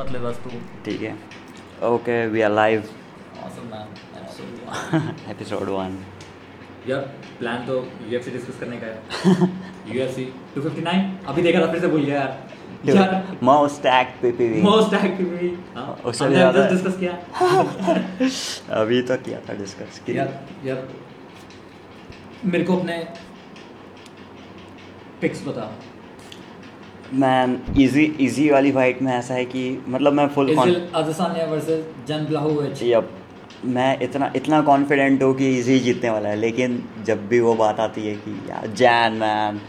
मत ले बस तू। ठीक है। Okay we are live episode one यार प्लान तो यूएफसी डिस्कस करने का है। यूएफसी 259 अभी देखा था फिर से भूल गया यार। यार। Most act PPV most active हाँ। उससे हमने ज्यादा- डिस्कस किया। अभी तो किया था डिस्कस किया। यार यार मेरे को अपने पिक्स बता। मैन इजी इजी वाली फाइट में ऐसा है कि मतलब मैं फुल यप मैं इतना इतना कॉन्फिडेंट हूँ कि इजी जीतने वाला है लेकिन जब भी वो बात आती है कि यार Jan man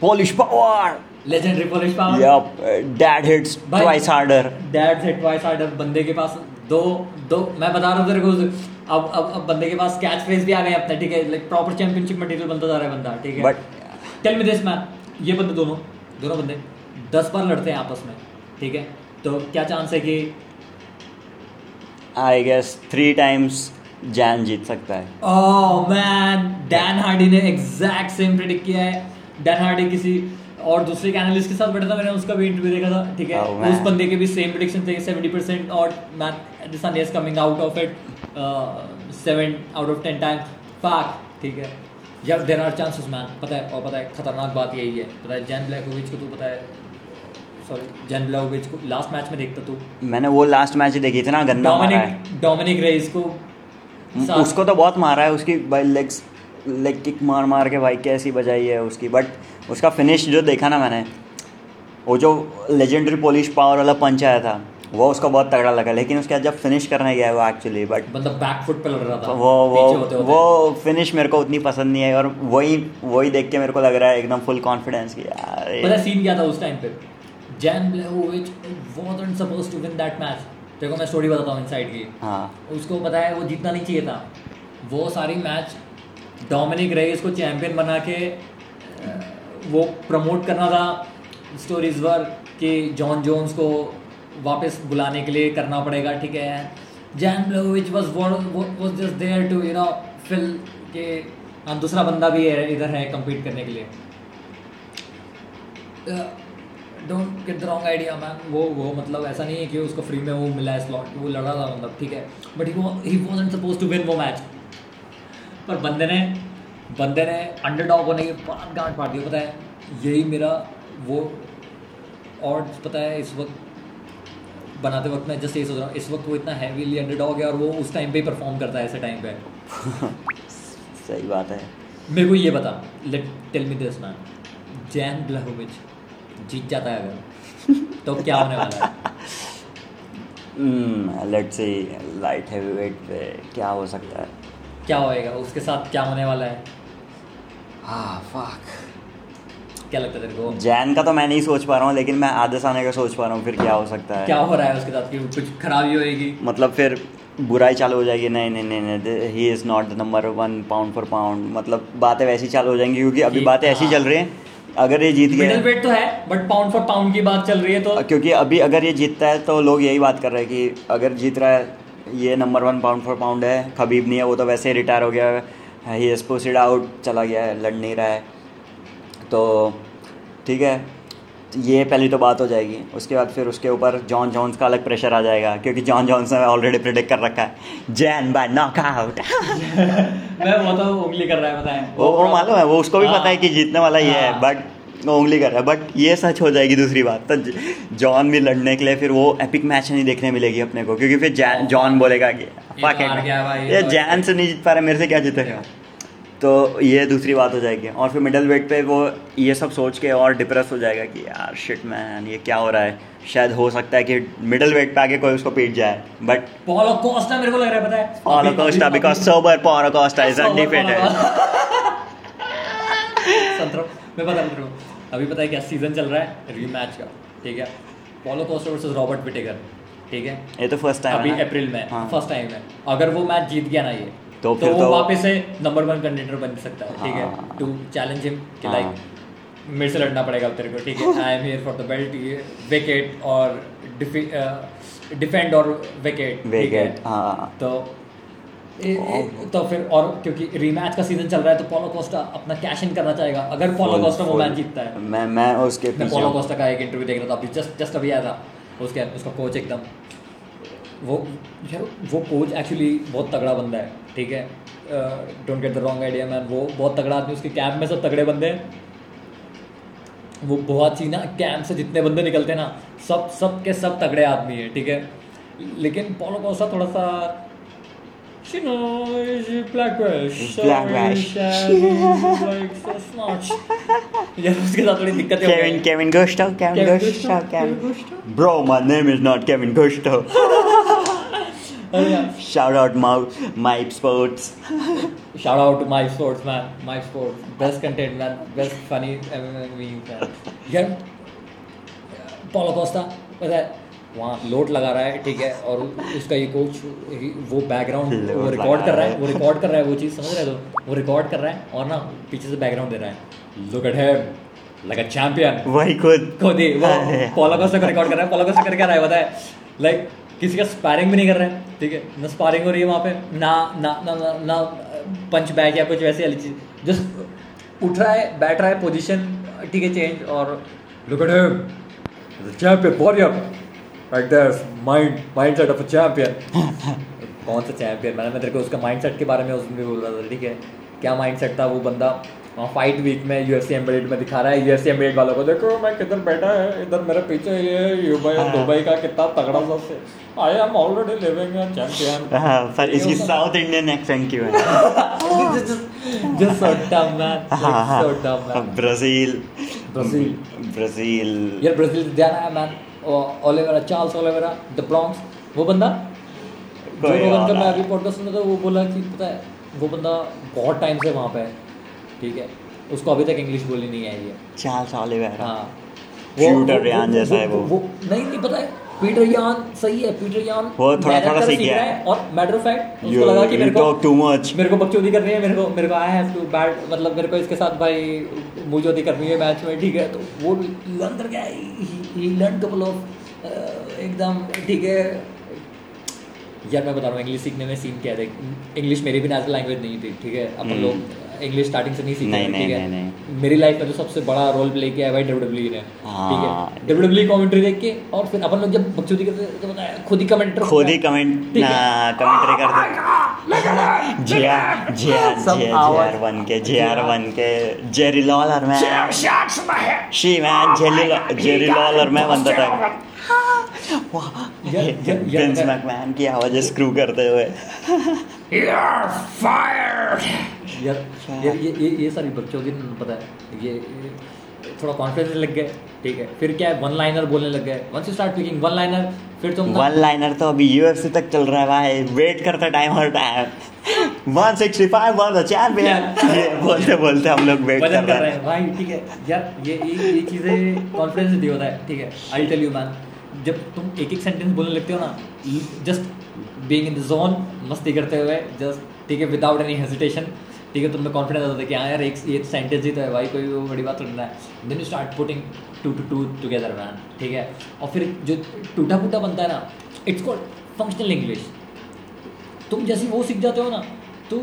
Polish power legendary Polish power yup dad hits twice harder dad से ट्वाइस हार्डर बंदे के पास दो दो मैं बता रहा हूँ तेरे को अब अब अब बंदे के पास कैच फ्रेज भी आ गए अपने ठीक है? लाइक प्रॉपर चैंपियनशिप मटेरियल बनता जा रहा है बंदा ठीक है? But tell me this man ये बंदे दोनों दोनों बंदे दस बार लड़ते हैं आपस में ठीक है? तो क्या चांस है कि I guess three times Jan जीत सकता है। ओह मैन डैन हार्डी ने एग्जैक्ट सेम प्रेडिक्ट किया है। डैन हार्डी किसी और दूसरे के एनालिस्ट के साथ बैठा था मैंने उसका भी इंटरव्यू देखा था ठीक है? Oh, उस बंदे के भी सेम प्रेडिक्शन थे 70% और man Edison is coming out of it 7 out of 10 times fuck ठीक है? यार देयर आर चांसेस मैन पता है और पता है खतरनाक बात यही है। पता है जैन ब्लैकोविच को तू पता है सॉरी जैन को लास्ट मैच में देखता तू? मैंने वो लास्ट मैच देखी थी ना गन्ना मारा है। डोमिनिक डोमिनिक रेस को उसको तो बहुत मारा है उसकी भाई लेग्स लेग किक मार मार के भाई कैसी बजाई है उसकी। बट उसका फिनिश जो देखा ना मैंने वो जो लेजेंडरी पोलिश पावर वाला पंच आया था वो उसको बहुत तगड़ा लगा। लेकिन उसके बाद जब फिनिश करने गया वो एक्चुअली बट बंदा बैक फुट पे लड़ रहा था। वो वो होते होते। वो फिनिश मेरे को उतनी पसंद नहीं है और वही वही देख के मेरे को लग रहा है एकदम फुल कॉन्फिडेंस की यार सीन क्या था उस टाइम पे? Jan ब्लेहोविच wasn't supposed to win that match. देखो मैं स्टोरी बताता हूँ इनसाइड की। हाँ। उसको पता है वो जीतना नहीं चाहिए था। वो सारी मैच डोमिनिक रेस को चैंपियन बना के वो प्रमोट करना था। स्टोरीज वर कि जॉन जोन्स को वापस बुलाने के लिए करना पड़ेगा ठीक है। Jan Blachowicz was was just there to you know fill के हाँ दूसरा बंदा भी है इधर है compete करने के लिए। Don't get the wrong idea ma'am वो वो मतलब ऐसा नहीं है कि उसको फ्री में वो मिला है स्लॉट वो लड़ा था मतलब ठीक है? But he wasn't supposed to win वो मैच पर बंदे ने बंदे ने अंडर डॉग होने के बाद गांठ फाड़ दिया पता है? यही मेरा वो और पता है इस वक्त बनाते वक्त मैं जस्ट ये सोच रहा हूँ इस वक्त वो इतना हैवीली अंडर डॉग है और वो उस टाइम पे ही परफॉर्म करता है ऐसे टाइम पे। सही बात है। मेरे को ये बता let tell me this man Jan Blachowicz जीत जाता है अगर। तो क्या होने वाला है? लेट से लाइट हैवी वेट पे क्या हो सकता है? क्या होएगा? उसके साथ क्या होने वाला है? हाँ फक क्या लगता है तेरे को? जैन का तो मैं नहीं सोच पा रहा हूँ लेकिन मैं आधे आने का सोच पा रहा हूँ फिर क्या हो सकता है? क्या हो रहा है उसके साथ? कि कुछ खराबी होएगी? मतलब फिर बुराई चालू हो जाएगी? नहीं नहीं नहीं नहीं he is not the number one pound for pound मतलब बातें वैसी चालू हो जाएँगी क्योंकि अभी बातें ऐसी हाँ। चल रही हैं। अगर ये जीत मिडिल गया वेट तो है बट पाउंड फॉर पाउंड की बात चल रही है तो क्योंकि अभी अगर ये जीतता है तो लोग यही बात कर रहे हैं कि अगर जीत रहा है ये number one pound for pound है खबीब नहीं है वो तो वैसे ही रिटायर हो गया है ही इज़ पोस्टेड आउट चला गया है लड़ नहीं रहा है। तो ठीक है। ये पहली तो बात हो जाएगी। उसके बाद फिर उसके ऊपर जॉन जॉन्स का अलग प्रेशर आ जाएगा क्योंकि जॉन जॉन्स ने ऑलरेडी प्रिडिक्ट कर रखा है। जैन बाय नॉकआउट मैं वो तो उंगली कर रहा है बताएँ वो वो मालूम है वो उसको भी पता है कि जीतने वाला ही है हाँ। बट वो उंगली कर रहा है। बट ये सच हो जाएगी दूसरी बात। तो जॉन भी लड़ने के लिए फिर वो एपिक मैच नहीं देखने मिलेगी अपने को क्योंकि फिर जॉन बोलेगा कि तो "Fuck it, हार गया भाई, ये ये तो जैन से नहीं जीत पा रहा मेरे से क्या जीतेगा? तो ये दूसरी बात हो जाएगी। और फिर मिडल वेट पे वो ये सब सोच के और डिप्रेस हो जाएगा कि यार शिट मैन ये क्या हो रहा है? शायद हो सकता है कि मिडल वेट पे आके कोई उसको पीट जाए बट पॉलो कोस्टा मेरे को लग रहा है पता है? अभी- because sober Paulo Costa is Sober संतरो मैं बता रहा हूँ अभी पता है क्या सीज़न चल रहा है? रीमैच का ठीक है? Paulo Costa versus Robert Whittaker ठीक है? ये तो फ़र्स्ट टाइम अभी है? अप्रैल में हाँ। फ़र्स्ट टाइम है। अगर वो मैच जीत गया ना ये तो तो फिर वो तो- वापस से नंबर वन कंटेंडर बन सकता है ठीक है? हाँ। टू चैलेंज हिम कि हाँ। लाइक मेरे से लड़ना पड़ेगा तेरे को ठीक है? I am here for the belt vacate और डिफेंड और विकेट है? विकेट हाँ। तो ए, ए, तो फिर और क्योंकि रीमैच का सीज़न चल रहा है तो पोलो कोस्टा अपना कैश इन करना चाहेगा। अगर पोलो कोस्टा वो मैच जीतता है। मैं मैं उसके मैं पोलो कोस्टा का एक इंटरव्यू देख रहा था अभी जस्ट जस्ट अभी आया था। उसके उसका कोच एकदम वो यार वो कोच एक्चुअली बहुत तगड़ा बंदा है। ठीक है? Don't get the wrong idea man वो बहुत तगड़ा आदमी उसके कैंप में सब तगड़े बंदे हैं। वो बहुत ही ना कैंप से जितने बंदे निकलते हैं ना सब सब के सब तगड़े आदमी है ठीक है? लेकिन पॉलो कोसा थोड़ा सा उसके साथ थोड़ी दिक्कत है। Gusto Kevin Kevin Gusto Gusto, Kevin. Kevin Gusto. Bro my name is not Kevin Gusto अरे यार Shout out my my sports. Shout out to my sports man. My sports. Best content man. Best funny MMA memes man यार Paulo Costa पता है वहाँ लोट लगा रहा है ठीक है और उसका ये कोच वो बैकग्राउंड वो रिकॉर्ड कर रहा है। वो रिकॉर्ड कर रहा है वो चीज़ समझ रहे हो वो रिकॉर्ड कर रहा है और ना पीछे से बैकग्राउंड दे रहा है look at him like a champion वही खुद खुद ही वो। पॉलो कोस्टा को रिकॉर्ड कर रहा है पॉलो कोस्टा कर क्या रहा है है लाइक किसी का स्पारिंग भी नहीं कर रहा है ठीक है? ना स्पारिंग हो रही है वहाँ पे ना ना ना ना, ना पंच बैग या कुछ वैसी वाली चीज़। जस्ट उठ रहा है बैठ रहा है पोजीशन ठीक है चेंज और look at him champion warrior like this mind mindset of a champion कौन सा चैंपियन मैंने मैं तेरे को उसका माइंडसेट के बारे में उसमें भी बोल रहा था ठीक है? क्या माइंड सेट था वो बंदा? फाइट वीक में यूएफसी एम्बेडेड में दिखा रहा है। यूएफसी एम्बेडेड वालों को देखो मैं किधर बैठा है? इधर मेरे पीछे ये दुबई हाँ। दुबई का कितना तगड़ा सा से I am already living in champion हाँ, पर इसकी साउथ इंडियन एक्सेंट क्यों है? Man. हाँ, like, हाँ, so dumb man. Brazil. Brazil. Brazil. यार ब्राज़ील ध्यान आया man Oliveira Charles Oliveira the Bronx वो बंदा? जो का मैं है। अभी पॉडकास्ट सुना था वो बोला कि पता है वो बंदा बहुत टाइम से वहाँ पे है। ठीक है। उसको अभी तक इंग्लिश बोलनी नहीं आई है। चार्ल्स ओलिवेरा हाँ Peter Yan जैसा है वो। वो। नहीं नहीं पता है। पीटर यान सही है पीटर यान वो थोड़ा- थोड़ा सीख गया। है। और मैटर ऑफ़ फैक्ट उसको लगा कि मेरे को too much. मेरे को बकचोदी करनी है मेरे को मेरे को आई हैव टू बैट मतलब मेरे को इसके साथ भाई मुझोदी करनी है मैच में ठीक है। तो वो लर्न कर गया ही लर्न कपल ऑफ़ एकदम ठीक है। यार मैं बता रहा हूँ इंग्लिश सीखने में सीन क्या है? इंग्लिश मेरी भी नेशनल लैंग्वेज नहीं थी ठीक है। अपन हम्म। लोग इंग्लिश स्टार्टिंग से नहीं सीखे नहीं, हैं, ठीक नहीं, नहीं, मेरी लाइफ में तो सबसे बड़ा रोल प्ले किया है भाई डब्ल्यू ने हाँ। ठीक है डब्ल्यू कमेंट्री देख के और फिर अपन लोग जब बकचोदी करते तो खुद ही कमेंटर खुद ही कमेंट ना है। कमेंट्री कर दे जे आर जे आर सब जे आर बन के जे आर बन के जेरी लॉलर में शी मैन जेरी लॉलर में बनता था। विंस मैकमैन की आवाज़ स्क्रू करते हुए। यार यार ये ये ये सारी बकचोदी न पता है ये ये थोड़ा कॉन्फिडेंस लग गए ठीक है। फिर क्या है वन लाइनर बोलने लग गए once you start speaking one liner फिर तुम वन लाइनर तो अभी यूएफसी तक चल रहा है भाई। वेट करता टाइम हर टाइम 165 वन द चैंपियन ये बोलते बोलते हम लोग वेट कर रहे हैं। हैं। भाई ठीक है। यार ये ये ये चीज़ें कॉन्फिडेंस दे होता है ठीक है। आई टेल यू मैन जब तुम एक एक सेंटेंस बोलने लगते हो ना just being in the zone मस्ती करते हुए जस्ट ठीक है विदाउट एनी हेजिटेशन ठीक है तुम्हें कॉन्फिडेंस होता है कि हाँ यार, एक ये सेंटेंस ही तो है भाई, कोई बड़ी बात थोड़ी ना है। Then you start putting two two two together man ठीक है? और फिर जो टूटा फूटा बनता है ना इट्स कॉल्ड फंक्शनल इंग्लिश तुम जैसे वो सीख जाते हो ना तो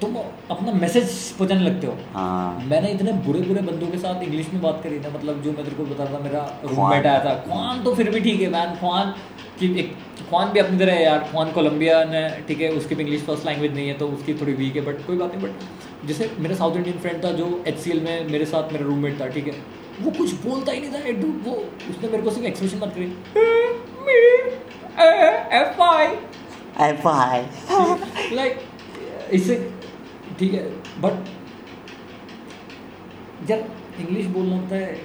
तुम अपना मैसेज पहुँचाने लगते हो। हाँ। मैंने इतने बुरे बुरे बंदों के साथ इंग्लिश में बात करी ना मतलब जो मैं तेरे को बता रहा था मेरा। रूममेट आया था। ख्वान तो फिर भी ठीक है मैन ख्वान की एक ख्वान भी अपनी तरह है यार। ख्वान कोलंबिया ने ठीक है उसकी भी इंग्लिश फ़र्स्ट लैंग्वेज नहीं है तो उसकी थोड़ी वीक है बट कोई बात नहीं बट जैसे मेरा साउथ इंडियन फ्रेंड था जो एचसीएल में मेरे साथ मेरा रूममेट था ठीक है वो कुछ बोलता ही नहीं था dude, वो उसने मेरे को सिर्फ़ एक्सप्रेशन बात करी। F I F I like इससे ठीक है बट यार इंग्लिश बोलना होता है।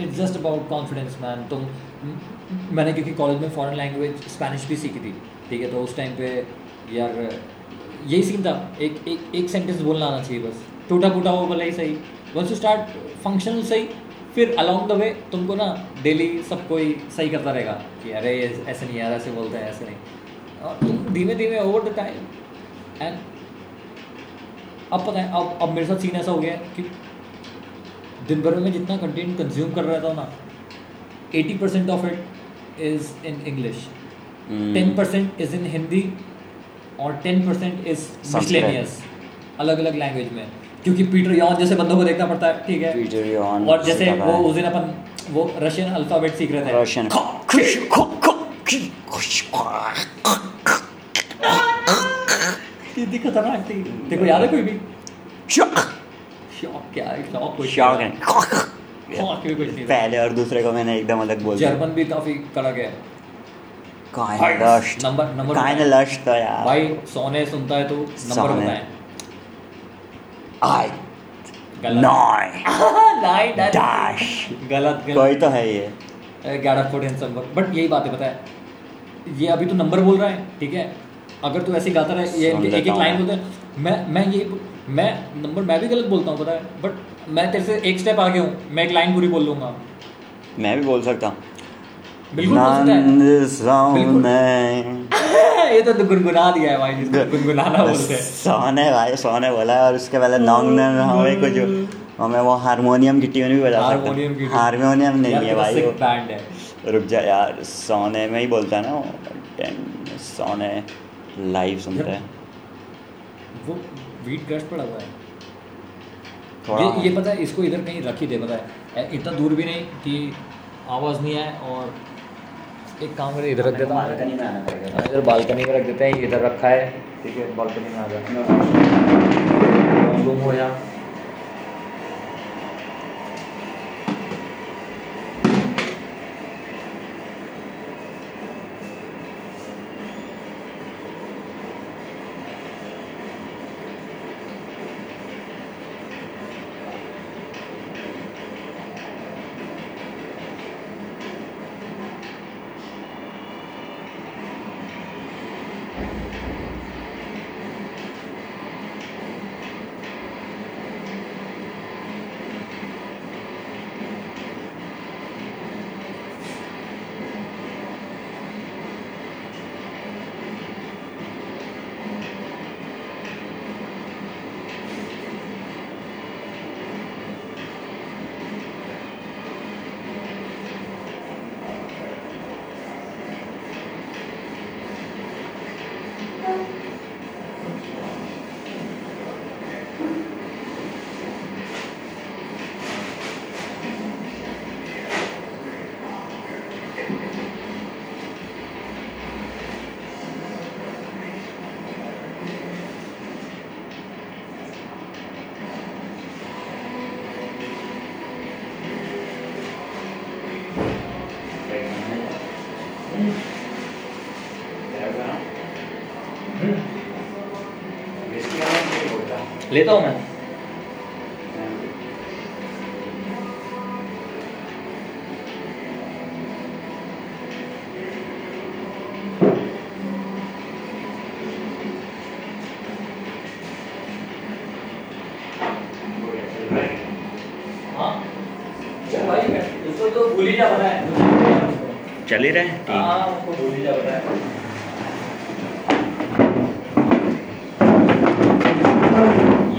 It's just about confidence man तुम मैंने, क्योंकि कॉलेज में फॉरेन लैंग्वेज स्पेनिश भी सीखी थी, ठीक है तो उस टाइम पे यार, यही सीन था। एक एक एक सेंटेंस बोलना आना चाहिए बस। टूटा फूटा हो भले ही सही। वंस यू स्टार्ट फंक्शनल सही, फिर अलॉन्ग द वे तुमको ना डेली सब कोई सही करता रहेगा कि अरे, ऐसे नहीं यार, ऐसे बोलते हैं, ऐसे नहीं। और तुम धीमे धीमे ओवर द टाइम एंड अब पता है अब अब मेरे साथ सीन ऐसा हो गया है कि दिन भर में जितना कंटेंट कंज्यूम कर रहा था ना eighty percent of it is in English. Ten percent is in Hindi और टेन परसेंट इज़ मिसलेनियस अलग अलग लैंग्वेज में। क्योंकि पीटर यॉन जैसे बंदों को देखना पड़ता है ठीक है? Peter Yan और जैसे वो उस दिन अपन वो रशियन अल्फ़ाबेट सीख रहे थे। Russian. खतरनाक थी देखो याद है कोई भी? शॉक। शॉक क्या है? शॉक कोई शॉक है। पहले और दूसरे को मैंने एकदम अलग बोल दिया। जर्मन भी काफ़ी कड़क है। नंबर नंबर लस्ट तो यार। भाई सोने सुनता है तो नंबर बताएँ। आई गलत। डैश। गलत कोई तो है ये। ग्यारह बट यही बात है पता है। ये अभी तो नंबर बोल रहा है ठीक है? अगर तू ऐसे गाता रहे ये एक एक लाइन हूँ। बोलते हैं। मैं मैं ये मैं नंबर मैं भी गलत बोलता हूँ पता है? बट मैं तेरे से एक स्टेप आगे हूँ। मैं एक लाइन पूरी बोल लूँगा। मैं भी बोल सकता हूँ। सकता ये तो गुनगुना दिया है भाई गुनगुनाना बोलते हैं। सोने भाई सोने बोला है और उसके पहले नॉन्ग ने हमें कुछ हमें वो हारमोनियम की ट्यून भी बजा की हारमोनियम नहीं है भाई वो। बैंड है। रुक जा यार सोने में ही बोलता है ना सोने। लाइव सुनते हैं। वो वीट क्रश पड़ा हुआ है। थोड़ा ये ये पता है इसको इधर कहीं रख ही दे पता है। इतना दूर भी नहीं कि आवाज़ नहीं आए और एक काम करें इधर रख देता हूँ। बालकनी में आना पड़ेगा। हाँ, इधर बालकनी में रख देते हैं इधर रखा है। ठीक है बालकनी में आ जाए रूम हो। जा लेता हूँ मैं हाँ चल भाई उसको तो भूल ही जा पता है चल ही रहे ठीक हाँ उसको भूल ही जा पता है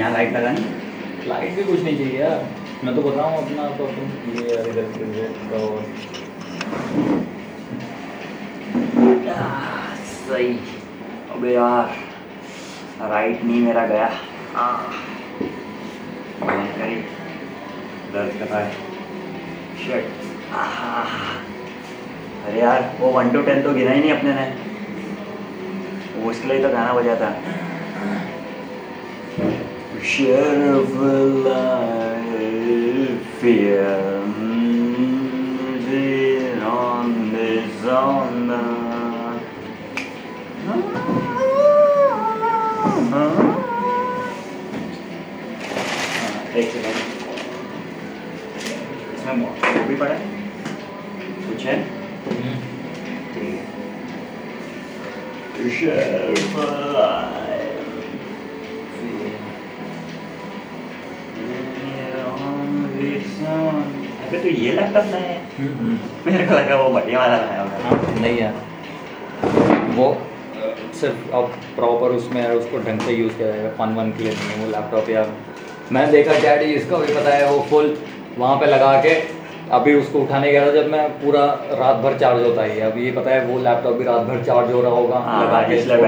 यहाँ लाइट लगानी लाइट भी कुछ नहीं चाहिए यार मैं तो बता रहा हूँ अपना तो तुम ये यार इधर इधर का और सही अबे यार मेरा गया दर्द कर रहा है अरे यार वो वन टू टेन तो गिना ही नहीं अपने ने। वो उसके लिए तो गाना बजा था Share of a life, fear, एक सेकेंड इसमें वो भी पड़ा है कुछ है? ठीक है। तो ये नहीं है। मेरे को लगा वो बढ़िया वाला होगा नहीं यार। वो, सिर्फ़ अब प्रॉपर उसमें उसको ढंग से यूज़ किया जाएगा। फन वन के लिए नहीं वो लैपटॉप या मैंने देखा डैडी इसका भी पता है वो फुल वहाँ पे लगा के अभी उसको उठाने गया था जब मैं पूरा रात भर चार्ज होता ही है। अभी ये पता है वो लैपटॉप भी रात भर चार्ज हो रहा होगा हाँ, लगा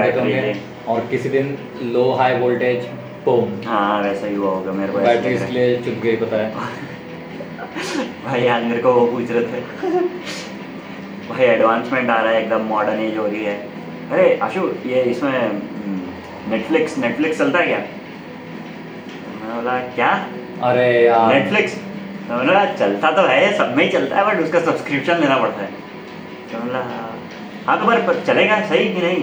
के होंगे और किसी दिन लो हाई वोल्टेज बूम हाँ वैसा ही हुआ होगा मेरे को बैटरी इसलिए चुप गई पता है। भाई यार मेरे को वो पूछ रहे थे। भाई एडवांसमेंट आ रहा है एकदम मॉडर्न एज हो रही है। अरे आशु ये इसमें नेटफ्लिक्स नेटफ्लिक्स चलता है क्या? बोला क्या? अरे यार। नेटफ्लिक्स तो बोला चलता तो है सब में ही चलता है बट उसका सब्सक्रिप्शन लेना पड़ता है। तो बोला हाँ तो पर, पर चलेगा सही कि नहीं?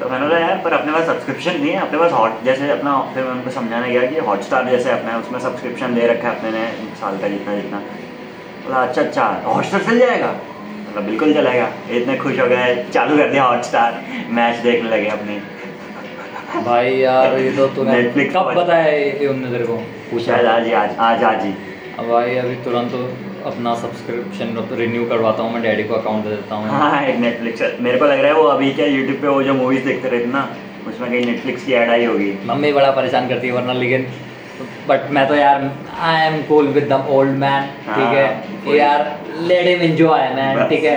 तो मैंने बोला यार पर अपने पास सब्सक्रिप्शन नहीं है अपने पास हॉट जैसे अपना फिर मैं उनको समझाने गया कि हॉटस्टार जैसे अपना उसमें सब्सक्रिप्शन ले रखा है अपने ने साल का जितना जितना। बोला अच्छा अच्छा हॉटस्टार चल जाएगा? मतलब बिल्कुल चलेगा। इतने खुश हो गए चालू कर दिया हॉटस्टार मैच देखने लगे अपनी। भाई यार ये तो तूने कब बताया ये उनने तेरे को? पूछा। आज आज आज आज ही। अब भाई अभी तुरंत तो अपना सब्सक्रिप्शन रिन्यू करवाता हूँ मैं डैडी को अकाउंट दे देता हूँ। हाँ एक नेटफ्लिक्स मेरे को लग रहा है वो अभी क्या यूट्यूब पे वो जो मूवीज़ देखते रहते ना उसमें कहीं नेटफ्लिक्स की ऐड आई होगी। मम्मी बड़ा परेशान करती है वरना लेकिन बट मैं तो यार I am cool with the old man ठीक है? यार लेट हिम एंजॉय मैन ठीक है?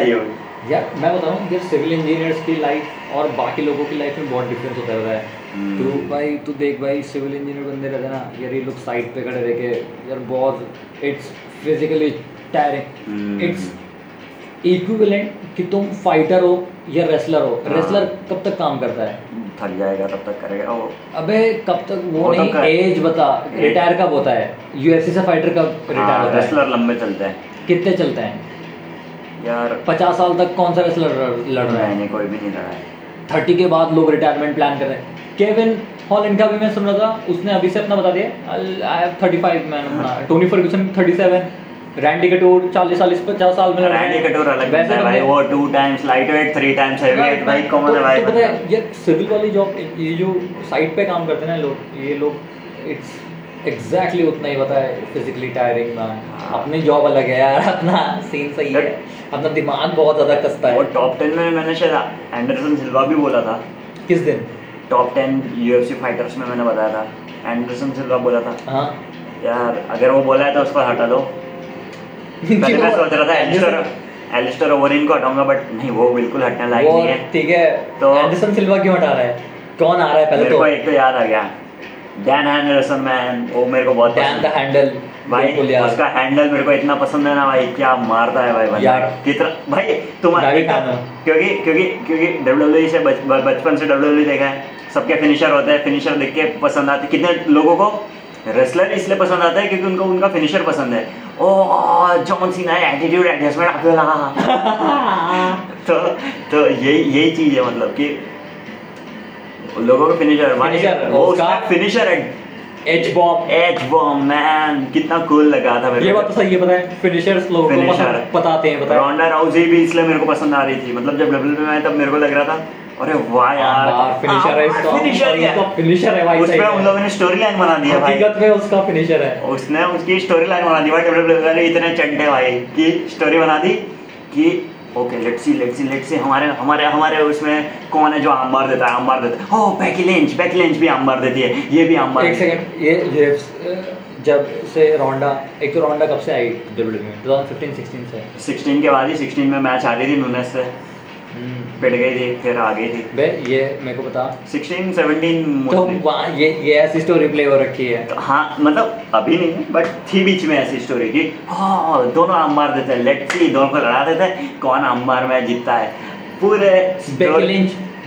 यार मैं बताऊँ सिविल इंजीनियर्स की लाइफ और बाकी लोगों की लाइफ में बहुत डिफरेंस होता है। तू भाई तू देख भाई सिविल इंजीनियर बंदे रहते ना यार ये लोग साइड पे खड़े रह के यार बहुत it's physically tiring. It's equivalent कि तुम फाइटर हो या रेसलर हो. हाँ। रेसलर कब तक काम करता है? थक जाएगा तब तक करेगा। वो अबे कब तक? वो, वो तो नहीं एज बता। रिटायर कब होता है? यूएफसी से फाइटर कब रिटायर होता है? रेसलर लंबे चलते हैं। कितने चलते हैं? यार पचास साल तक कौन सा रेसलर लड़ रहा है? नहीं कोई भी नहीं रहा है। थर्टी के बाद लोग रिटायरमेंट प्लान कर रहे हैं। केविन हॉलैंड का भी मैं सुन रहा था उसने अभी से अपना बता दिया I have thirty five man अपना Tony Ferguson thirty seven Randy Couture चालीस चालीस पचास साल में हैं। रैंडी कटोर अलग वैसे है भाई वो two times lightweight three times heavyweight भाई है तो- भाई? तो पता है ये सिविल वाली जॉब ये जो साइट पे काम करते हैं ना लोग ये लोग इट्स एग्जैक्टली उतना ही पता है फिजिकली टायरिंग हाँ। अपनी जॉब अलग है यार अपना सीन सही है। अपना दिमाग बहुत ज़्यादा कसता है। टॉप टेन में मैंने शायद एंडरसन सिल्वा भी बोला था। किस दिन? टॉप टेन यूएफसी फाइटर्स में मैंने बताया था। एंडरसन सिल्वा बोला था। हाँ। यार अगर वो बोला है तो उसको हटा दो। पहले मैं सोच रहा था एलिस्टर एलिस्टर ओवरिन को हटाऊँगा बट नहीं वो बिल्कुल हटने लायक नहीं है। ठीक है। तो- एंडरसन सिल्वा क्यों हटा रहा है? कौन आ रहा है पहले तो? एक तो याद आ गया। डैन हैंडरसन मैन वो मेरे को बहुत डैन पसंद द है। हैंडल भाई उसका हैंडल मेरे को इतना पसंद है ना भाई क्या मारता है भाई यार। कितना भाई तुम्हारा। क्योंकि क्योंकि क्योंकि डब्ल्यू से बचपन से डब्ल्यू देखा है। सबके फिनिशर होते हैं फिनिशर देख के पसंद आते कितने लोगों को? रेसलर इसलिए पसंद आता है क्योंकि उनको उनका फिनिशर पसंद है। Oh John Cena attitude adjustment तो तो यही यही चीज़ है मतलब कि लोगों का फिनिशर Finisher, वो उसका- फिनिशर है। H bomb H bomb man कितना कूल लगा था मेरे ये बात तो सही है पता है? फिनिशर्स लोगों को बताते हैं पता है? रोंडा राउजी भी इसलिए मेरे को पसंद आ रही थी। मतलब जब डब्ल्यू में आया तब मेरे को लग रहा था अरे वाह यार फिनिशर है इसका फिनिशर है उसका फिनिशर है भाई उसमें उन लोगों ने स्टोरी लाइन बना दिया भाई। हकीकत में उसका फिनिशर है। उसने उसकी स्टोरी लाइन बना दी भाई डब्ल्यू ने इतने चंटे भाई कि स्टोरी बना दी कि okay let's see let's see let's see हमारे हमारे हमारे उसमें कौन है जो आम मार देता है आम मार देता है। ओ बैकी लेंच बैकी लेंच भी आम मार देती है ये भी आम मार एक सेकंड ये ये जब से रोंडा एक तो रोंडा कब से आई? डब्ल्यूडब्ल्यू में। 2015 16 से। 16 के बाद ही 16 में मैच आ रही थी नूनेस से। पिट गई थी फिर आ गई थी बे ये मेरे को बता। 16 17 तो। वहाँ ये ये ऐसी स्टोरी प्ले हो रखी है। हाँ मतलब अभी नहीं बट थी बीच में ऐसी स्टोरी की हाँ दोनों आम मार देते हैं लेट्स सी दोनों को लड़ा देते हैं कौन आम मार में जीतता है। पूरे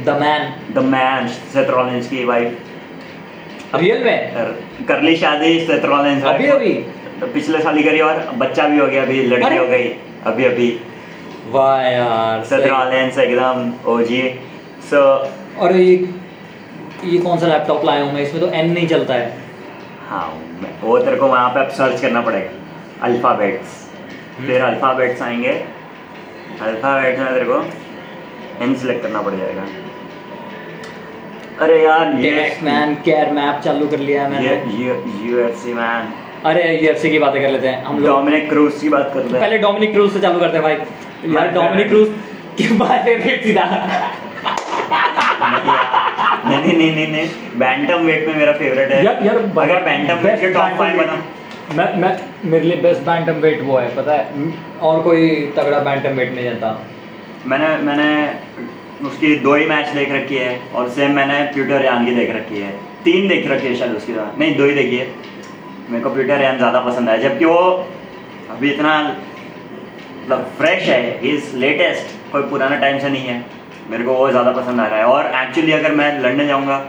the man the man Seth Rollins की वाइफ रियल में? कर ली शादी सेथ रॉलिंस अभी अभी? तो पिछले साल ही करी और बच्चा भी हो गया अभी लड़की हो गई अभी अभी। वाह यार एकदम ओजी सो और ये ये कौन सा लैपटॉप लाया हूँ मैं? इसमें तो एन नहीं चलता है। हाँ वो तेरे को वहाँ पे अब सर्च करना पड़ेगा। अल्फ़ाबेट्स फिर अल्फ़ाबेट्स आएँगे। अल्फ़ाबेट्स में तेरे को एन सिलेक्ट करना पड़ जाएगा। अरे यार मैन केयर मैप चालू कर लिया मैंने। यूएफसी मैन अरे यूएफसी की बातें कर लेते हैं। हम लोग डोमिनिक क्रूज की बात करते हैं। पहले डोमिनिक क्रूज से चालू करते हैं भाई। यार डोमिनिक क्रूज की फेवरेट नहीं नहीं नहीं नहीं बैंटम वेट में मेरा फेवरेट है। यार यार अगर बैंटम वेट के टॉप फाइव बना। मैं मैं मेरे लिए बेस्ट बैंटम वेट वो है पता है? और कोई तगड़ा बैंटम वेट नहीं जानता मैंने मैंने उसकी दो ही मैच देख रखी है और सेम मैंने प्यूटर यान की देख रखी है। तीन देख रखी है शायद उसकी नहीं दो ही देखी है। मेरे को प्यूटर यान ज़्यादा पसंद है जबकि वो अभी इतना मतलब फ्रेश है इज़ लेटेस्ट कोई पुराना टाइम से नहीं है। मेरे को वो ज़्यादा पसंद आ रहा है। और एक्चुअली अगर मैं लंदन जाऊँगा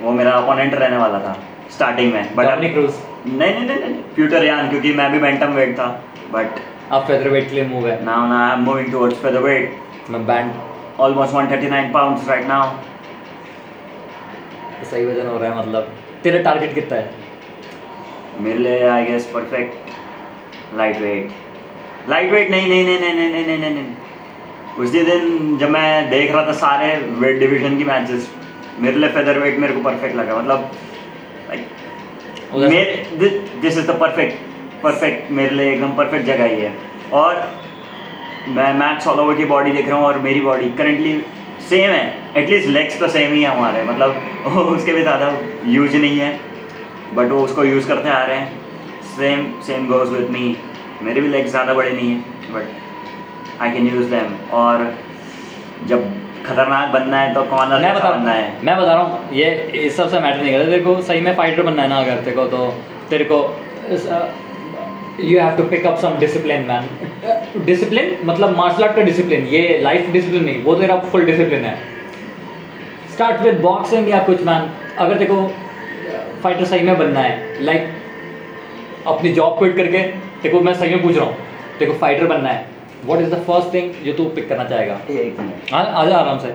वो मेरा अपोनेंट रहने वाला था स्टार्टिंग में। बट डोमिनिक क्रूज नहीं नहीं नहीं नहीं फ्यूटर यान क्योंकि मैं भी बैंटम वेट था बट अब फेदरवेट के लिए मूव है। Now now I am moving towards featherweight मैं band almost 139 pounds right now सही वज़न हो रहा है मतलब। तेरा टारगेट कितना है? मेरे लिए I guess perfect lightweight lightweight नहीं नहीं नहीं नहीं नहीं नहीं नहीं नहीं. नहीं उसी दिन जब मैं देख रहा था सारे वेट डिवीज़न की मैचेस मेरे लिए फेदर वेट मेरे को परफेक्ट लगा. मतलब this is the perfect perfect मेरे लिए एकदम परफेक्ट जगह ही है. और मैं मैक्स ऑल ओवर की बॉडी देख रहा हूँ और मेरी बॉडी करेंटली सेम है. एटलीस्ट लेग्स तो सेम ही है हमारे. मतलब उसके भी ज़्यादा यूज़ नहीं है बट वो उसको यूज़ करते आ रहे हैं. Same same goes with me मेरे भी लेग्स ज़्यादा बड़े नहीं हैं but I can use them और जब खतरनाक बनना है तो कौन मैं बता बनना है? मैं बता रहा हूँ ये इस सबसे मैटर नहीं करता। तेरे को सही में फाइटर बनना है ना अगर तेरे को तो तेरे को you have to pick up some discipline man discipline मतलब मार्शल आर्ट का डिसिप्लिन ये लाइफ डिसिप्लिन नहीं वो तेरा फुल डिसिप्लिन है। स्टार्ट विद बॉक्सिंग या कुछ मैन अगर तेरे को फाइटर सही में बनना है लाइक like, अपनी जॉब क्विट करके को मैं सही में पूछ रहा हूँ। को फाइटर बनना है। What is the first thing जो तू पिक करना चाहेगा? हाँ आ जा आराम से।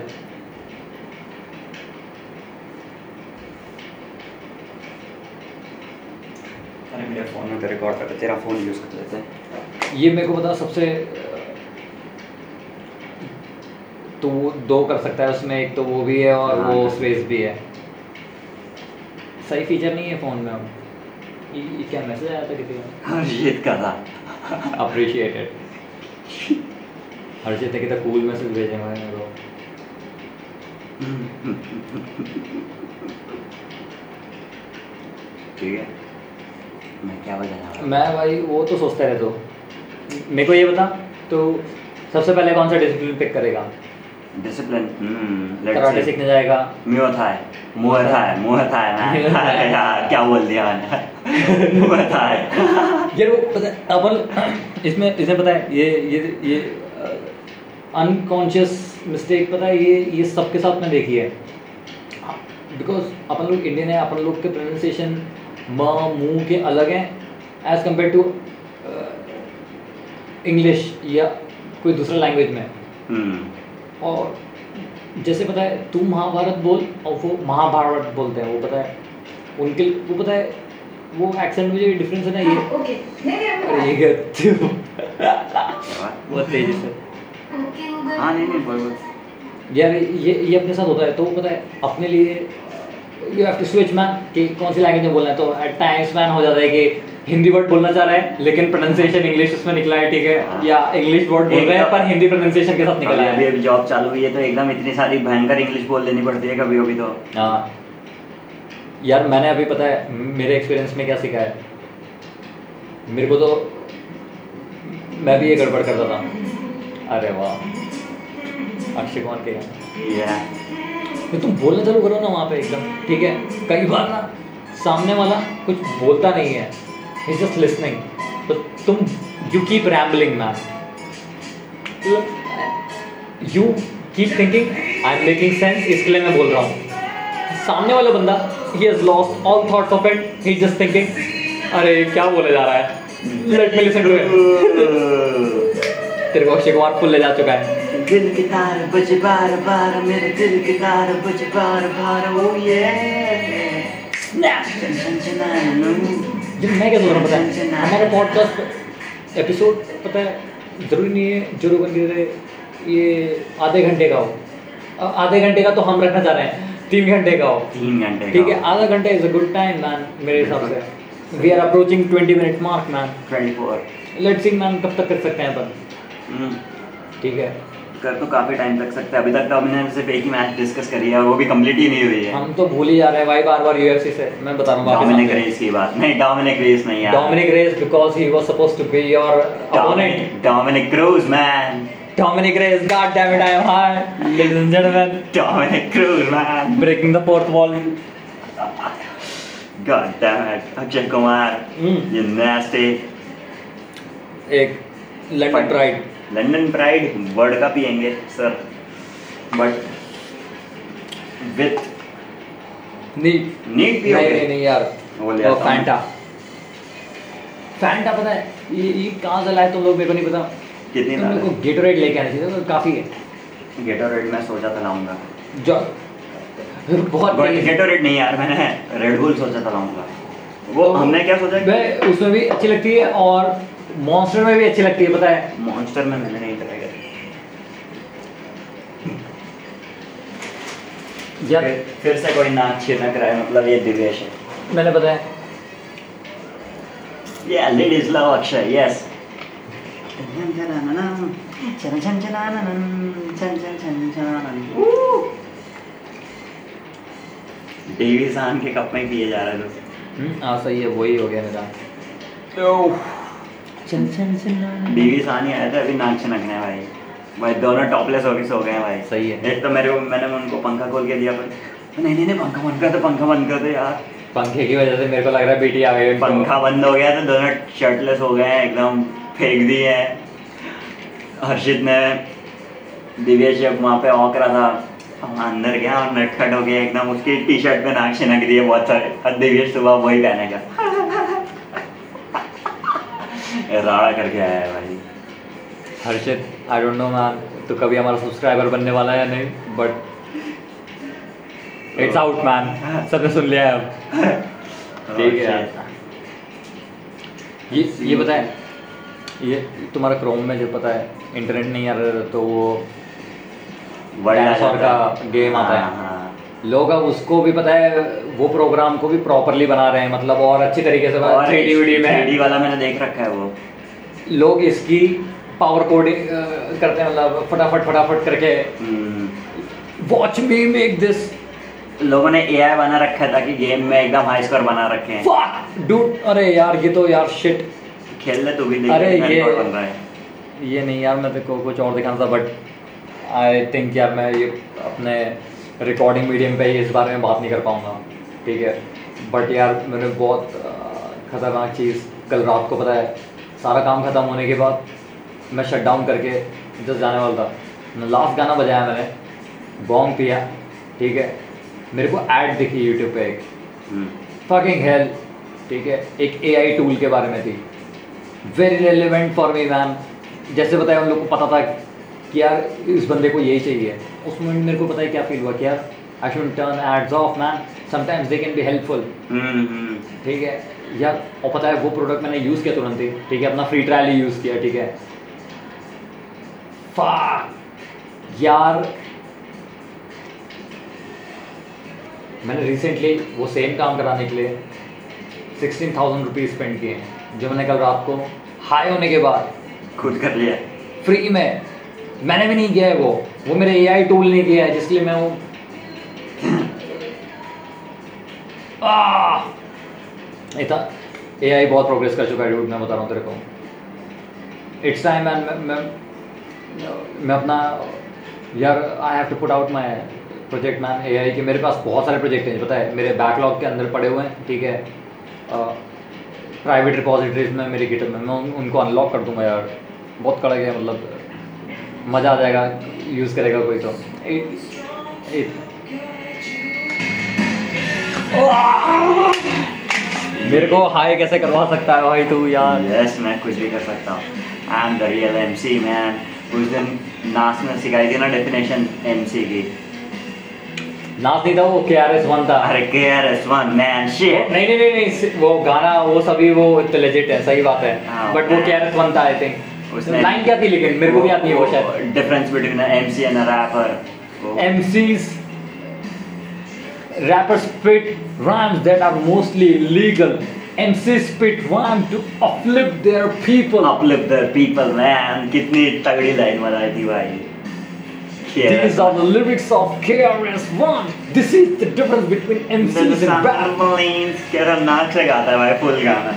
अरे मेरे फ़ोन में तो रिकॉर्ड करते तेरा फ़ोन यूज़ कर लेते हैं ये मेरे को बता सबसे तो वो दो कर सकता है उसमें एक तो वो भी है और हाँ, वो स्पेस भी है। सही फीचर नहीं है फ़ोन में अब। क्या मैसेज आया था किसी का हर्षित का था अप्रिशिएटेड हर्षित है कि तो कूल मैसेज भेजेंगे मेरे को। ठीक है। मैं क्या मैं भाई वो तो सोचता रहे तो मेरे को ये बता तो सबसे पहले कौन सा डिसिप्लिन पिक करेगा? डिसिप्लिन कराटे सीखने जाएगा मुआ थाई मुआ थाई मुआ थाई ना। अरे यार क्या बोल दिया मैंने? मुआ थाई यार वो पता है अपन इसमें इसमें पता है ये ये ये अनकॉन्शियस मिस्टेक पता है ये ये सबके साथ में देखी है। बिकॉज़ अपन लोग इंडियन है अपन लोग के प्रोनाउंसिएशन म मुँह के अलग हैं एज कंपेयर टू इंग्लिश या कोई दूसरा लैंग्वेज में। हम्म। और जैसे पता है तू महाभारत बोल और वो महाभारत बोलते हैं वो पता है उनके वो पता है वो एक्सेंट में जो डिफरेंस है ना ये ओके अरे ये क्या तू क्या बात? बहुत तेज़ी से। हाँ नहीं नहीं बोल बोल। यार ये ये अपने साथ होता है तो पता है अपने लिए you have to switch man कि कौन सी लैंग्वेज में बोलना है तो एट टाइम्स मैन हो जाता है कि हिंदी वर्ड बोलना चाह रहे हैं लेकिन प्रोनाउंसिएशन इंग्लिश उसमें निकला है ठीक है? या इंग्लिश वर्ड बोल रहे हैं पर हिंदी प्रोनाउंसिएशन के साथ निकला अभी अभी है। अभी जॉब चालू हुई है तो एकदम इतनी सारी भयंकर इंग्लिश बोल लेनी पड़ती है कभी कभी तो। हाँ। यार मैंने अभी पता है मेरे एक्सपीरियंस में क्या सीखा है? मेरे को तो मैं भी ये गड़बड़ करता था। अरे वाह। अक्षय कुमार के या तो तुम बोलना चालू करो ना वहाँ पे एकदम ठीक है? कई बार ना सामने वाला कुछ बोलता नहीं है। इज़ जस्ट लिसनिंग तो तुम you keep rambling man you keep thinking I am making sense इसके लिए मैं बोल रहा हूँ सामने वाला बंदा he has lost all thoughts of it he just thinking अरे क्या बोले जा रहा है लेट मी लिसन टू तेरे को अक्षय कुमार फुल ले जा चुका है दिल की तार बजे बार बार मेरे दिल की तार बजे बार बार ओ ये ये मैं क्या सोच रहा हूँ पता है? हमारा पॉडकास्ट एपिसोड पता है ज़रूरी नहीं है जो रोगन गिरे ये आधे घंटे का हो। आधे घंटे का तो हम रखना चाह रहे हैं। तीन घंटे का हो। तीन घंटे ठीक है आधा घंटा is a good time man मेरे हिसाब से। We are approaching twenty minute mark man twenty four let's see man कब तक कर सकते हैं अपन? ठीक है। कर तो काफ़ी टाइम लग सकता हैं। अभी तक तो हमने सिर्फ़ एक ही मैच डिस्कस करी है और वो भी कंप्लीट ही नहीं हुई है। हम तो भूल ही जा रहे हैं भाई बार बार यूएफसी से। मैं बता रहा हूँ डोमिनिक रेस की बात। नहीं डोमिनिक रेस नहीं यार। Dominick Reyes because he was supposed to be your opponent Dominick Cruz man Dominic Reyes, god damn it, I am high. Ladies and gentlemen, Dominick Cruz man breaking the fourth wall. God damn it Akshay Kumar hmm. ये nasty एक London Fine. London pride world cup पियेंगे sir but with neat neat भी नहीं नहीं नहीं यार. वो ले आता फैंटा फैंटा पता है ये ये कहाँ से लाए तुम लोग मेरे को नहीं पता. कितनी तुम? लोग को गेटोरेड लेके आना चाहिए तो काफ़ी है. गेटोरेड में सोचा था लाऊँगा. जो बहुत है। गेटोरेड नहीं यार मैंने रेड बुल सोचा था लाऊँगा. वो हमने क्या सोचा? उसमें भी अच्छी लगती है और मॉन्स्टर में भी अच्छी लगती है पता है। मॉन्स्टर में मैंने नहीं ट्राई करी यार फिर, से कोई नाच छिनक रहा है मतलब ये दिवेश है। मैंने बताया Yeah, ladies love Akshay, yes. डेवी सान के कप में पिए जा रहे थे हम्म, हाँ सही है वही हो गया मेरा। चल चल चल डेवी सान आया था अभी नाक छिनकने भाई। भाई दोनों टॉपलेस होके सो गए भाई। सही है। एक तो मेरे को मैंने उनको पंखा खोल के दिया पर नहीं नहीं नहीं पंखा बंद कर दो पंखा बंद कर दो यार। पंखे की वजह से मेरे को लग रहा है बेटी आ गई। पंखा बंद हो गया तो दोनों शर्टलेस हो गए हैं एकदम फेंक दिए हैं। हर्षित ने दिव्येश जब वहाँ पे ऑक रहा था हम अंदर गया और नटखट हो गया एकदम उसकी टी शर्ट पे नाक छिनक दिए बहुत सारे। और दिव्येश सुबह वही पहनेगा। राड़ा करके आया है भाई। Harshit I don't know man तो कभी हमारा सब्सक्राइबर बनने वाला है या नहीं बट इट्स आउट मैन सबने सुन लिया है अब। ठीक है ये ये पता है ये तुम्हारा क्रोम में जो पता है इंटरनेट नहीं आ रहा तो वो वर्ल्ड का गेम आता है। हाँ, हाँ। लोग अब उसको भी पता है वो प्रोग्राम को भी प्रॉपरली बना रहे हैं मतलब और अच्छी तरीके से थ्री डी 3D में। वाला मैंने देख रखा है वो। लोग इसकी पावर कोडिंग करते हैं मतलब फटाफट फटाफट करके। वॉच मी मेक दिस लोगों ने एआई बना रखा है ताकि गेम में एकदम हाई स्कोर बना रखे हैं। डूड अरे यार ये तो यार शिट खेल ले तू भी देख अरे ये- बन रहा है। ये नहीं यार मैं को कुछ और दिखाना था बट आई थिंक यार मैं ये अपने रिकॉर्डिंग मीडियम पे इस बारे में बात नहीं कर पाऊँगा। ठीक है? बट यार मैंने बहुत खतरनाक चीज़ कल रात को पता है सारा काम ख़त्म होने के बाद मैं शट डाउन करके जस्ट जाने वाला था। लास्ट गाना बजाया मैंने बॉन्ग पिया ठीक है? मेरे को ऐड दिखी यूट्यूब पे एक। हम्म। फकिंग हेल ठीक है? एक एआई टूल के बारे में थी। Very relevant for me ma'am जैसे बताया उन लोग को पता था कि यार इस बंदे को यही चाहिए। उस मोमेंट मेरे को पता है क्या फील हुआ कि यार I should turn ads off man sometimes they can be helpful. ठीक है? यार और पता है वो प्रोडक्ट मैंने यूज़ किया तुरंत ही। ठीक है? अपना फ्री ट्रायल ही यूज़ किया ठीक है! यार मैंने रिसेंटली वो सेम काम कराने के लिए सिक्सटीन थाउज़ेंड रुपीज़ स्पेंड किए हैं जो मैंने कल रात को हाई होने के बाद खुद कर लिया। फ्री में। मैंने भी नहीं किया है वो। वो मेरे एआई टूल ने किया है, जिसके मैं आह! इतना एआई बहुत प्रोग्रेस कर चुका है मैं बता रहा हूँ तेरे को। इट्स टाइम मैन मैं मैं अपना, यार I have to put out my project man AI के, मेरे पास बहुत सारे प्रोजेक्ट हैं पता है। मेरे बैकलॉग के अंदर पड़े हुए हैं, ठीक है। प्राइवेट रिपोजिटरीज में, मेरे गिटअप में, मैं उनको अनलॉक कर दूँगा, यार। बहुत कड़क है मतलब मज़ा आ जाएगा यूज़ करेगा कोई तो। मेरे को हाई कैसे करवा सकता है भाई तू यार? यस मैं कुछ भी कर सकता हूँ। I am the real MC man उस दिन नास ने सिखाई थी ना डेफिनेशन एमसी की। नाच नहीं था वो के आर एस वन था। अरे K R S one man shit नहीं नहीं नहीं वो गाना वो सभी वो लेजिट है सही बात है। हाँ, बट वो के आर एस वन था आई थिंक उसने- लाइन क्या थी लेकिन मेरे को भी आती है वो शायद difference between MC and rapper MCs rappers spit rhymes that are mostly illegal. MCs spit rhymes to uplift their people. uplift the people man कितनी तगड़ी लाइन बनाई थी भाई These are the lyrics of KRS-One. This is the difference between MCs and rap. Kerala नाक से गाता है भाई फुल गाना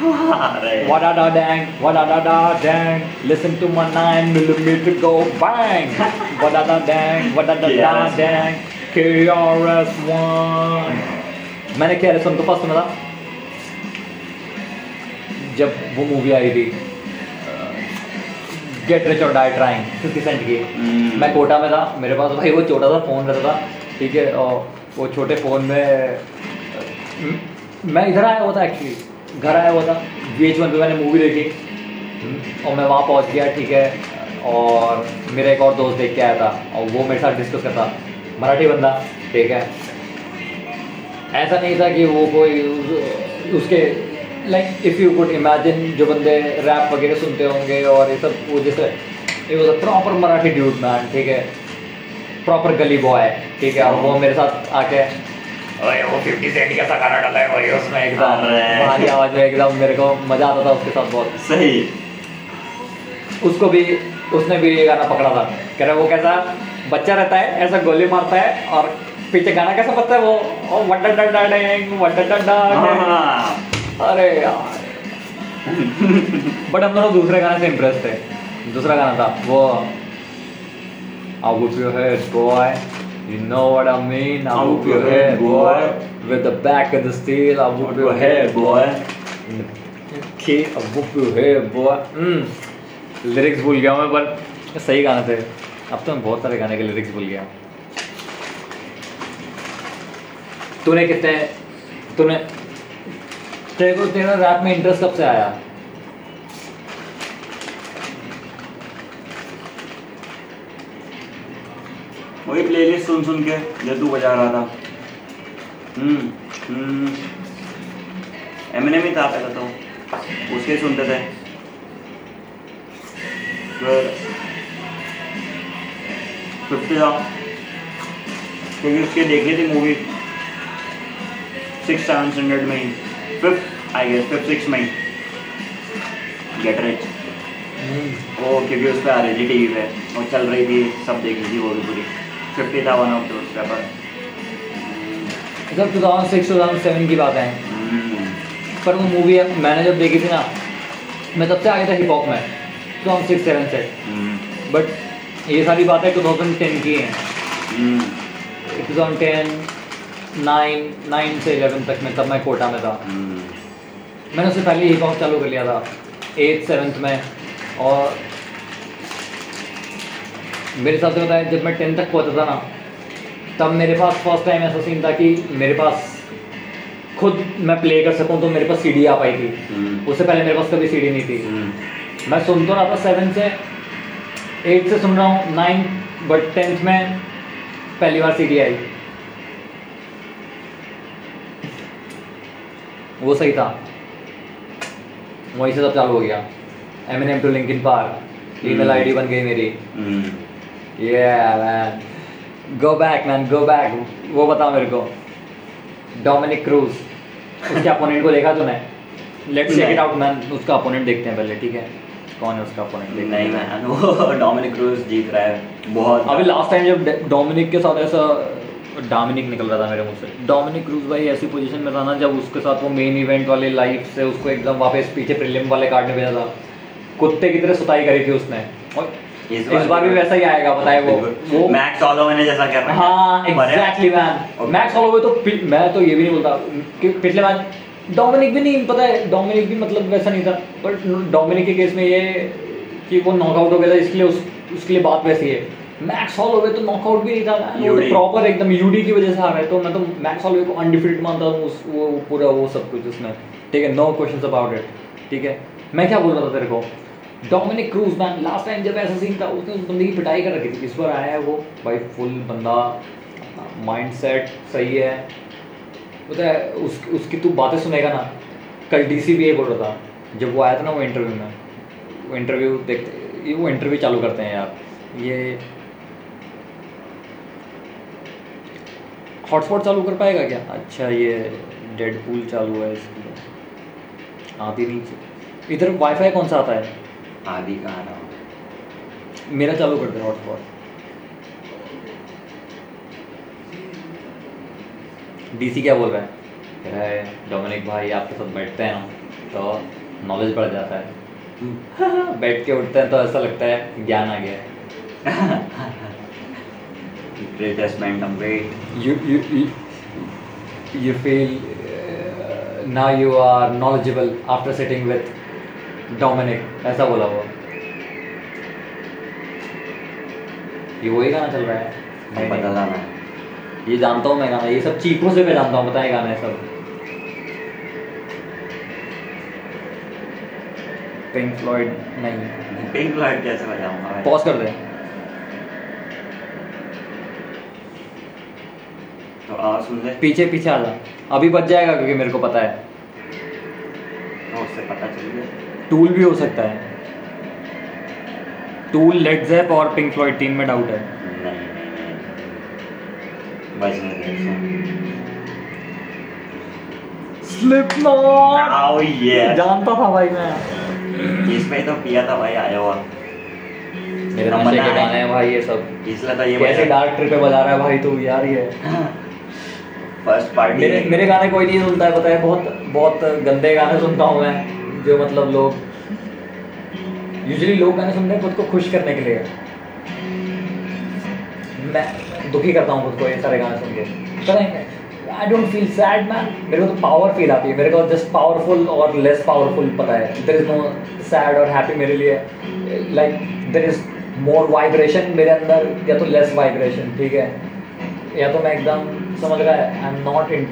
What da dang, what da da dang. Listen to my nine millimeter go bang. What da dang, what da da dang. KRS one. मैंने क्या रसम तो पास सुना जब वो मूवी आई थी get rich or die trying fifty cent की hmm. मैं कोटा में था मेरे पास भाई वो छोटा सा फ़ोन रहता था ठीक है और वो छोटे फ़ोन में uh, मैं इधर आया हुआ था एक्चुअली घर आया हुआ था वी एच वन पर मैंने मूवी देखी। और मैं वहाँ पहुँच गया, ठीक है, और मेरा एक और दोस्त देख के आया था, और वो मेरे साथ डिस्कस करता, मराठी बंदा, ठीक है। ऐसा नहीं था कि वो कोई उसके like if you could imagine जो बंदे रैप वगैरह सुनते होंगे और ये सब, वो जैसे ये a proper Marathi dude man ठीक है। प्रॉपर गली बॉय ठीक है, और वो मेरे साथ आके ओए वो 50 सेंट का सा डाला है भाई उसमें एकदम अरे। आवाज़ में एकदम मेरे को मज़ा आता था उसके साथ बहुत सही उसको भी उसने भी ये गाना पकड़ा था कह रहा वो कैसा बच्चा रहता है ऐसा गोली मारता है और पीछे गाना कैसा बजता है वो डेंग डड्डा हाँ अरे यार बट हम दोनों दूसरे गाने से इम्प्रेस थे दूसरा गाना था वो whoop your head boy. You know what I mean I whoop your head boy With the back of the steel I whoop your head boy Okay, I whoop your head boy hmm lyrics भूल गया मैं पर सही गाने थे अब तो मैं बहुत सारे गाने के लिरिक्स भूल गया तूने कितने तूने तेरे को तेरा रैप में इंटरेस्ट कब से आया वही प्लेलिस्ट सुन सुन के जो तू बजा रहा था। हम्म हम्म। एमएनएम ही था पहले तो। उसके सुनते थे। फिर फिफ्टी था। क्योंकि उसकी देखी थी मूवी सिक्स सेवन हंड्रेड में ही। Fifth I guess fifth six में ही। गेट रिच वो क्योंकि उस पर आ रही थी टी वी पे। और चल रही थी सब देखी थी वो भी पूरी। फिफ्टी था वन ऑफ़ दोस्त पेपर जब 2006 2007 की बात है। पर वो मूवी मैंने जब देखी थी ना मैं तब से आगे था हिप हॉप में 2006 7 से। बट ये सारी बातें 2010 की हैं। 2010 9 9 से 11 तक में तब मैं कोटा में था। मैंने उससे पहले हिप हॉप चालू कर लिया था एट सेवन्थ में और मेरे हिसाब से बताया जब मैं टेंथ तक पहुँचा था ना तब मेरे पास फ़र्स्ट टाइम ऐसा सीन था कि मेरे पास खुद मैं प्ले कर सकूँ तो मेरे पास सीडी आ पाई थी। उससे पहले मेरे पास कभी सीडी नहीं थी। मैं सुन तो रहा था सेवन से एट से सुन रहा हूँ नाइन बट टेंथ में पहली बार सीडी आई। वो सही था। वहीं से सब चालू हो गया। Eminem to Linkin Park email ID बन गई मेरी। Yeah, man. Go back, man. Go back. वो बता मेरे को। डोमिनिक क्रूज उसके अपोनेंट को देखा तूने? Let's check it out man उसका अपोनेंट देखते हैं पहले ठीक है? कौन है उसका अपोनेंट नहीं मैन वो डोमिनिक क्रूज जीत रहा है। बहुत अभी लास्ट टाइम जब डोमिनिक के साथ ऐसा डोमिनिक निकल रहा था मेरे मुँह से। डोमिनिक क्रूज भाई ऐसी पोजीशन में था ना जब उसके साथ वो मेन इवेंट वाले लाइफ से उसको एकदम वापस पीछे प्रीलिम वाले कार्ड में भेजा था। कुत्ते की तरह सुताई करी थी उसने। और इस बार भी वैसा ही आएगा बताए वो। वो मैक्स ऑलोवे ने जैसा कर रहा हाँ। है- एग्जैक्टली मैन. मैक्स हॉलोवे तो मैं तो ये भी नहीं बोलता कि पिछले मैच डोमिनिक भी नहीं पता है डोमिनिक भी मतलब वैसा नहीं था। बट डोमिनिक के केस में ये कि वो नॉकआउट हो गया था इसलिए उस उसके लिए बात वैसी है। मैक्स हॉलोवे तो नॉकआउट भी नहीं था. प्रॉपर एकदम यूडी की वजह से आ रहा है। तो मैं तो मैक्स हॉलोवे को अनडिफिटेड मानता हूँ उस वो पूरा वो सब कुछ उसमें। ठीक है नो क्वेश्चंस अबाउट इट ठीक है। मैं क्या बोल रहा था तेरे को? Dominic Cruz man last time जब ऐसा सीन था, उसने उस बंदे की पिटाई कर रखी थी। इस बार आया है वो? भाई फुल बंदा माइंड सेट सही है। पता है, उस, उसकी तू बातें सुनेगा ना, कल डीसी भी ये बोल रहा था, जब वो आया था ना वो इंटरव्यू में, वो इंटरव्यू देखते वो इंटरव्यू चालू करते हैं यार। ये हॉटस्पॉट चालू कर पाएगा क्या? अच्छा ये डेड पूल चालू है इसलिए आती नीचे इधर वाईफाई कौन सा आता है? आदि कहाँ रहा मेरा चालू कर दे हॉटस्पॉट डीसी क्या बोल रहा है? कह रहा है डोमिनिक भाई आपके साथ बैठते हैं ना तो नॉलेज बढ़ जाता है। बैठ के उठते हैं तो ऐसा लगता है ज्ञान आ गया greatest wait you you you, you feel uh, now you are knowledgeable after sitting with Dominic ऐसा बोला वो ये वही गाना चल रहा है? अब पता था मैं ये जानता हूँ मैं गाना। ये सब चीखों से मैं जानता हूँ पता है गाने सब। पिंक फ्लॉयड नहीं। पिंक फ्लॉयड कैसे बजाऊँगा पॉज कर दे। तो आवाज़ सुन ले। पीछे पीछे आ जा। अभी बच जाएगा क्योंकि मेरे को पता है। तो उससे पता चल गया। टूल भी हो सकता है। टूल लेट जेप और पिंक फ्लॉयड तीन में डाउट है। नहीं नहीं नहीं बजने दे इसे। स्लिप नॉट आओ ये जानता था भाई मैं। इसमें तो पिया था भाई आया हुआ। मेरे नंबर के गाने हैं भाई ये सब। इसलिए तो ये कैसे डार्क ट्रिप पे बजा रहा है भाई तू यार ये। फ़र्स्ट पार्टी मेरे मेरे गाने कोई नहीं सुनता है पता है बहुत बहुत गंदे गाने सुनता हूँ मैं। जो मतलब लोग यूजली लोग गाने सुनते हैं खुद को खुश करने के लिए। मैं दुखी करता हूँ खुद को ये सारे गाने सुन के। I don't feel sad man मेरे को तो पावर फील आती है। मेरे को जस्ट पावरफुल और लेस पावरफुल पता है। देर इज़ नो सैड और हैप्पी मेरे लिए। Like there is more vibration मेरे अंदर, या तो लेस वाइब्रेशन ठीक है? या तो मैं एकदम समझ रहा है I am not in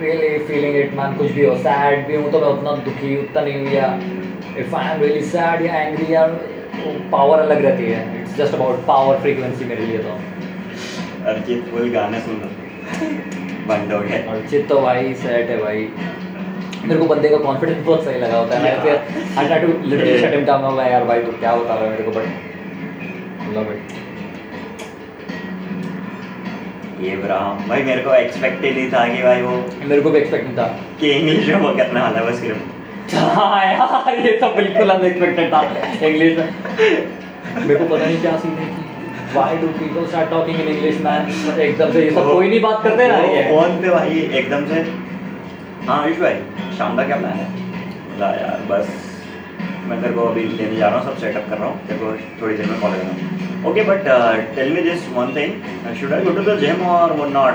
really feeling it man कुछ भी हो सैड भी हूँ तो मैं उतना दुखी उतना नहीं हूँ या if I am really sad या एंग्री या पावर अलग रहती है। It's just about power frequency मेरे लिए तो। अर्जित फुल गाने सुन बंद हो गया। और चित तो भाई सेट है भाई। मेरे को बंदे का कॉन्फिडेंस बहुत सही लगा होता है। मैं फिर I try to little shut him down मैं यार भाई तू क्या बता रहा है मेरे को? बट लव इट ये ब्राह्म भाई मेरे को एक्सपेक्ट ही नहीं था कि भाई वो मेरे को भी एक्सपेक्ट नहीं था। कि इंग्लिश में वो करने वाला है बस सिर्फ़। हाँ यार ये तो बिल्कुल अनएक्सपेक्टेड था। इंग्लिश में। मेरे को पता नहीं क्या सीन है कि why do people start talking in English man एकदम से ये सब कोई नहीं बात करते ना ये फ़ोन पे भाई एकदम से। हाँ आयुष भाई शाम का क्या प्लान है? यार बस मैं तेरे को अभी लेने जा रहा हूँ, सब सेटअप कर रहा हूँ। तेरे को थोड़ी देर में कॉल कर okay but tell me this one thing should I go to the gym और वो नॉट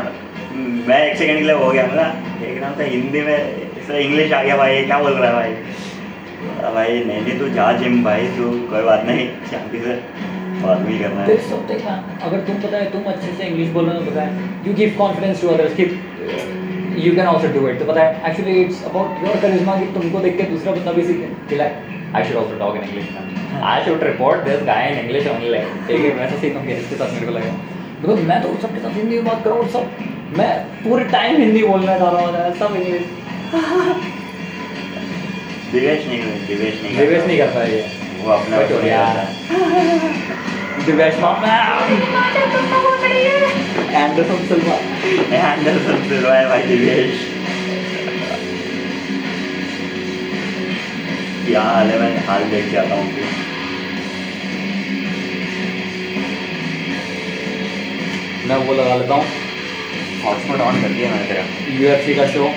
मैं एक सेकंड के लिए हो गया मेरा एक नाम था हिंदी में इससे इंग्लिश आ गया भाई, क्या बोल रहा है भाई? भाई, नहीं नहीं, तू जा जिम भाई, तू कोई बात नहीं, शांति से बात भी करना है. something अगर तुम पता है तुम अच्छे से इंग्लिश बोल रहे हो पता है। You give confidence to others you can also do it तो पता है actually it's about your charisma कि तुमको देख के दूसरा बंदा भी सीखे कि like I should also talk in English I should report this guy in English only ठीक है वैसा सीखूँगा इसके साथ मेरे को लगा बिकॉज़ मैं तो सबके साथ हिंदी में बात कर रहा हूँ सब मैं पूरे टाइम हिंदी बोलना चाह रहा हूँ सब इंग्लिश दिवेश नहीं दिवेश नहीं दिवेश नहीं करता ये। वो अपना बट यार दिवेश मामा एंडरसन सिल्वा Anderson Silva है भाई दिवेश क्या हाल है मैं हाल देख के आता हूँ मैं वो लगा लेता हूँ हॉटस्पॉट ऑन कर दिया मैंने तेरा यूएफसी का शो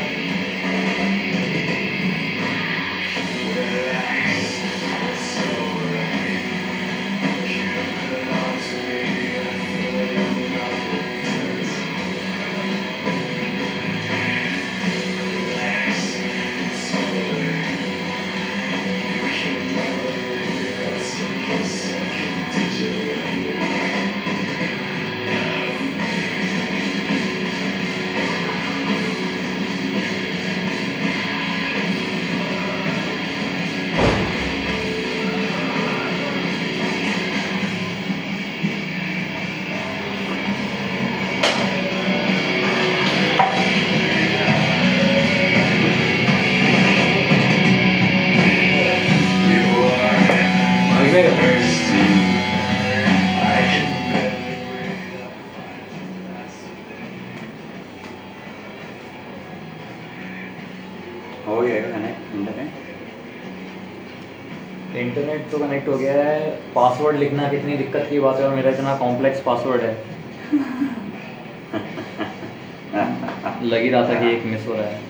पासवर्ड लिखना कितनी दिक्कत की बात है और मेरा इतना कॉम्प्लेक्स पासवर्ड है। लग ही रहा था कि एक मिस हो रहा है।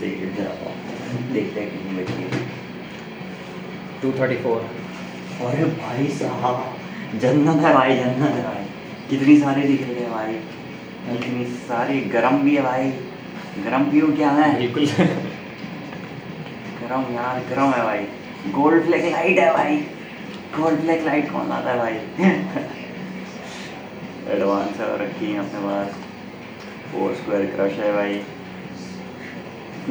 कितनी टू थर्टी फोर अरे भाई साहब जन्नत है भाई जन्नत है भाई। कितनी सारी दिख रही है भाई। इतनी सारी गरम भी है भाई। गरम पीओ क्या है? बिल्कुल। गरम यार गरम है भाई। गोल्ड फ्लेक लाइट है भाई। गोल्ड ब्लैक लाइट कौन लाता है भाई? एडवांस है रखी है अपने पास। फोर स्क्वायर क्रश है भाई।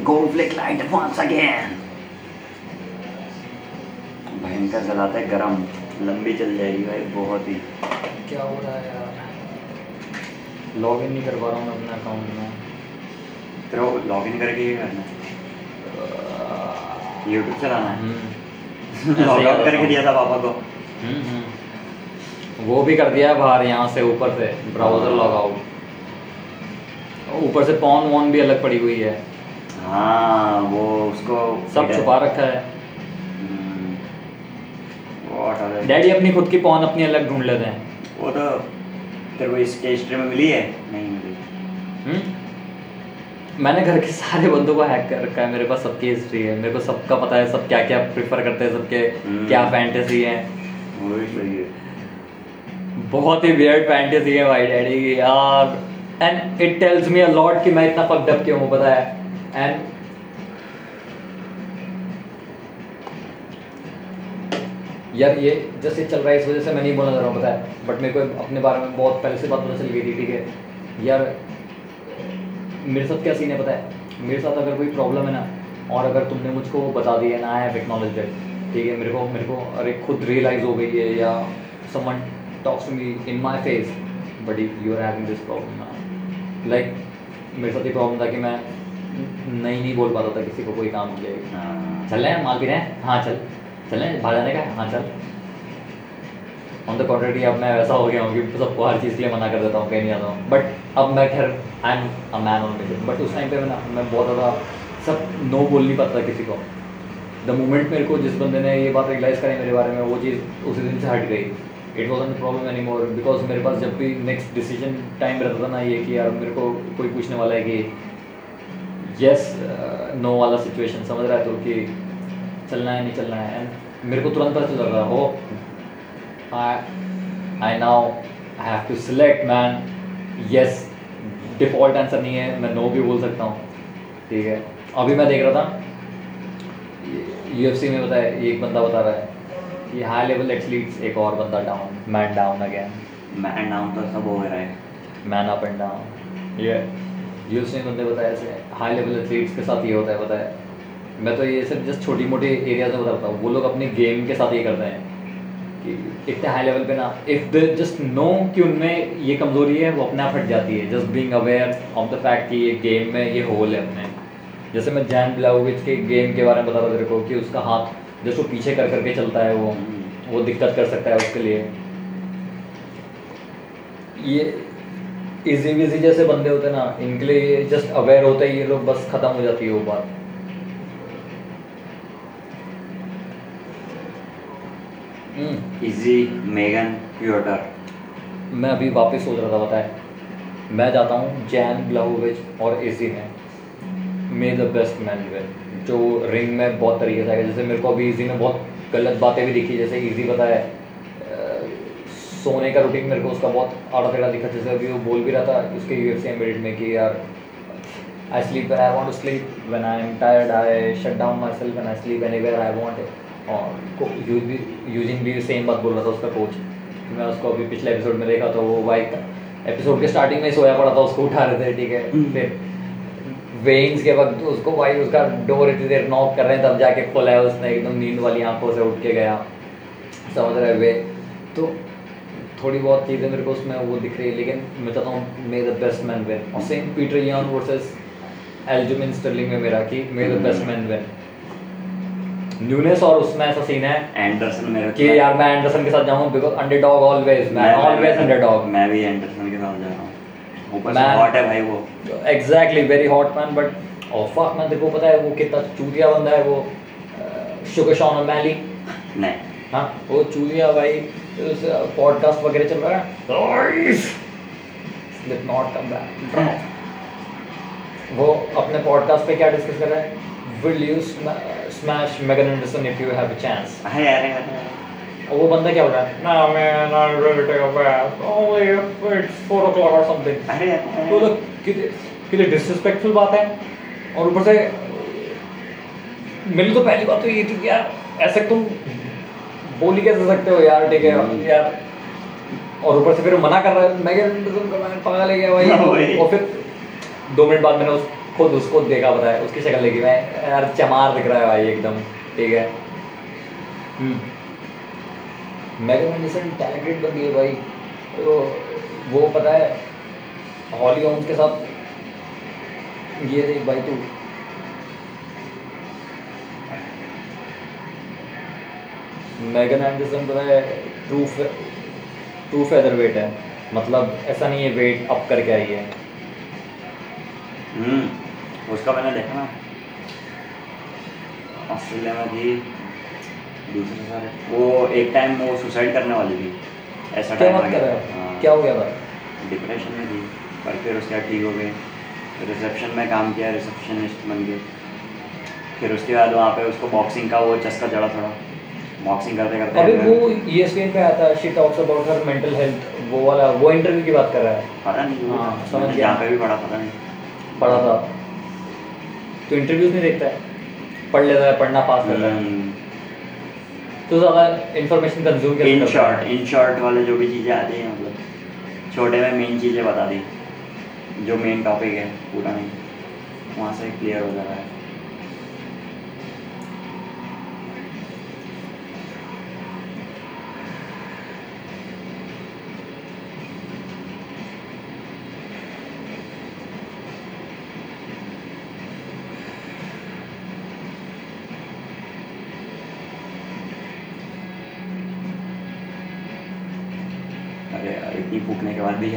Gold black light once again भयंकर चलाता है गरम। लंबी चल जाएगी भाई बहुत ही। क्या हो रहा है यार? लॉग इन नहीं कर पा रहा हूँ अपने अकाउंट में। तेरे लॉग इन करके ये करना है। यूट्यूब चलाना है। हम्म, लॉग ऐसे ही आउट करके दिया था पापा को। हम्म, हम्म। वो भी कर दिया है बाहर यहाँ से ऊपर से ब्राउज़र लॉग आउट ऊपर से पॉन वॉन भी अलग पड़ी हुई है हाँ वो उसको सब छुपा रखा है हम्म। डैडी अपनी खुद की पॉन अपनी अलग ढूंढ लेते हैं वो तो तेरे को इसके हिस्ट्री में मिली है नहीं मिली हम्म? मैंने घर के सारे बंदों को हैक कर रखा है। मेरे पास सबकी हिस्ट्री है। मेरे को सबका पता है सब क्या क्या प्रेफर करते हैं सबके हम्म। क्या फैंटेसी है। वो भी सही है। बहुत ही वियर्ड फैंटेसी है भाई डैडी की यार। And it tells me a lot कि मैं इतना फक्ड अप क्यों हूँ पता है? एंड यार ये जैसे चल रहा है इस वजह से मैं नहीं बोलना चाह रहा हूँ पता है? बट मेरे को अपने बारे में बहुत पहले से बात पता चल गई थी ठीक है? यार मेरे साथ क्या सीन है पता है? मेरे साथ अगर कोई प्रॉब्लम है ना और अगर तुमने मुझको बता दिया ना आई हैव एक्नॉलेज इट ठीक है? मेरे को मेरे को अरे खुद रियलाइज़ हो गई है या someone talks to me in my face but you are having this problem like मेरे साथ ये प्रॉब्लम था कि मैं नहीं नहीं बोल पाता था किसी को कोई काम किया हाँ। चल रहे हैं माल पी रहे हैं? हाँ चल। चल रहे हैं बाहर जाने का? हाँ चल। ऑन द कॉन्ट्रेरी अब मैं वैसा हो गया हूँ कि सबको हर चीज़ के लिए मना कर देता हूँ, कहीं नहीं आता हूँ। बट अब मैं खैर I am a man on mission but उस टाइम पे मैं मैं बहुत ज़्यादा सब नो बोल नहीं पाता किसी को। द मोमेंट मेरे को जिस बंदे ने ये बात रियलाइज़ करी मेरे बारे में, वो चीज़ उसी दिन से हट गई। It was not problem any more because मेरे पास जब भी नेक्स्ट डिसीज़न टाइम रहता था ना ये कि यार मेरे को कोई पूछने वाला है कि यस नो वाला सिचुएशन समझ रहा है तो कि चलना है, नहीं चलना है। एंड मेरे को तुरंत पता चल रहा हो I I now I have to select man yes default answer नहीं है मैं नो भी बोल सकता हूँ। ठीक है। अभी मैं देख रहा था यूएफसी में बताया एक बंदा बता रहा है कि हाई लेवल एथलीट्स एक और बंदा down man down again man down तो सब हो। रहा है मैन अप एंड डाउन ये यूएस में बंदे बताया ऐसे हाई लेवल एथलीट्स के साथ ये होता है बताया मैं तो ये सिर्फ़ जस्ट छोटी मोटी एरियाज़ में बताता हूँ। वो लोग अपने गेम के साथ ये करते हैं। इतने हाई लेवल पे ना इफ़ दे जस्ट नो कि उनमें ये कमज़ोरी है, वो अपने आप हट जाती है। Just being aware of the fact कि ये गेम में ये होल है अपने। जैसे मैं जैन ब्लाउविच के गेम के बारे में बता रहा तेरे को कि उसका हाथ जैसे वो पीछे कर करके चलता है वो वो दिक्कत कर सकता है उसके लिए। ये इजी विजी जैसे बंदे होते ना, इनके लिए जस्ट अवेयर होते ही ये लोग बस खत्म हो जाती है वो बात। इजी मेगन प्योटर मैं अभी वापस सोच रहा था बताए मैं जाता हूँ जैन ब्लाउविच और एसी में। May the best man win जो रिंग में बहुत तरीके से आएगा। जैसे मेरे को अभी इजी में बहुत गलत बातें भी दिखी। जैसे इजी बताया सोने का रूटीन मेरे को उसका बहुत आड़ा तेड़ा दिखा। जैसे अभी वो बोल भी रहा था उसके यू एफ़ सी में कि यार I sleep when I want to sleep when I am tired I shut down myself and I sleep anywhere I want. it और यूजिंग भी सेम बात बोल रहा था उसका कोच मैं उसको अभी पिछले एपिसोड में देखा तो वो बाइक एपिसोड के स्टार्टिंग में ही सोया पड़ा था उसको उठा रहे थे ठीक है? फिर वेइंग्स के वक्त उसको भाई उसका डोर इतनी देर नॉक कर रहे हैं तब जाके खोला है उसने एकदम नींद वाली आँखों से उठ के गया। समझ रहे हुए तो थोड़ी बहुत चीज़ें मेरे को उसमें वो दिख रही है लेकिन मैं चाहता हूँ may the best man win और same Petr Yan versus Aljamain Sterling में मेरा कि may the best man win Nunes और उसमें ऐसा सीन है एंडरसन मेरे कि यार मैं एंडरसन के साथ जाऊँ बिकॉज़ अंडरडॉग ऑलवेज मैं ऑलवेज अंडरडॉग मैं भी एंडरसन के साथ जा रहा हूँ। ऊपर से हॉट है भाई वो। Exactly very hot man but और फक मैन तेरे को पता है वो कितना चूतिया बंदा है वो शुगर शॉन मैली। नहीं। हाँ वो चूतिया भाई उस पॉडकास्ट वगैरह चल रहा है। स्लिप नॉट कम बैक वो अपने पॉडकास्ट पे क्या डिस्कस कर रहा है? Will you smash Megan Anderson if you have a chance अरे अरे अरे वो बंदा क्या बोल? रहा है ना मैं ना really take a bath only it's 4 o'clock और समथिंग अरे तो लोग कितने कितने डिसरिस्पेक्टफुल बात है। और ऊपर से मेरी तो पहली बात तो ये थी कि यार ऐसे तुम बोल ही कैसे सकते हो? यार ठीक है हम्म। यार। और ऊपर से फिर मना कर रहा है मैं क्या पागल है क्या भाई। और फिर दो मिनट बाद मैंने उस खुद उसको देखा पता है, उसकी शक्ल देखी। मैं, यार, चमार दिख रहा है भाई एकदम, ठीक है? मैगन एंडरसन टैलेंटेड बंदी है भाई। तो वो पता है हॉली होम्स के साथ, ये देख भाई तू। मैगन एंडरसन पता है ट्रू ट्रू फेदर वेट है। मतलब ऐसा नहीं है वेट अप करके आई है। हम्म। उसका मैंने देखा ना। ऑस्ट्रेलिया में थी दूसरे साल। वो एक टाइम वो सुसाइड करने वाली थी। ऐसा टाइम आ गया। हाँ, क्या हो गया था? डिप्रेशन में थी पर फिर उसके बाद ठीक हो गए। रिसेप्शन में काम किया रिसेप्शनिस्ट बन गए। फिर उसके बाद वहाँ पे उसको बॉक्सिंग का वो चस्का चढ़ा थोड़ा। बॉक्सिंग करते करते अभी वो E ESPN पे आता है she talks about her mental health वो वाला वो इंटरव्यू की बात कर रहा है? पता नहीं हाँ, समझ गया। जहाँ पे भी पढ़ा पता नहीं। पढ़ा था। तो इंटरव्यूज़ नहीं देखता है। पढ़ लेता है पढ़ना पास करता है। हम्म, तो ज़्यादा इन्फॉर्मेशन कंज्यूम कर इन करता है? शॉर्ट इन शॉर्ट वाले जो भी चीज़ें आती हैं मतलब छोटे में मेन चीज़ें बता दी। जो मेन टॉपिक है पूरा नहीं। वहाँ से क्लियर हो जा रहा है।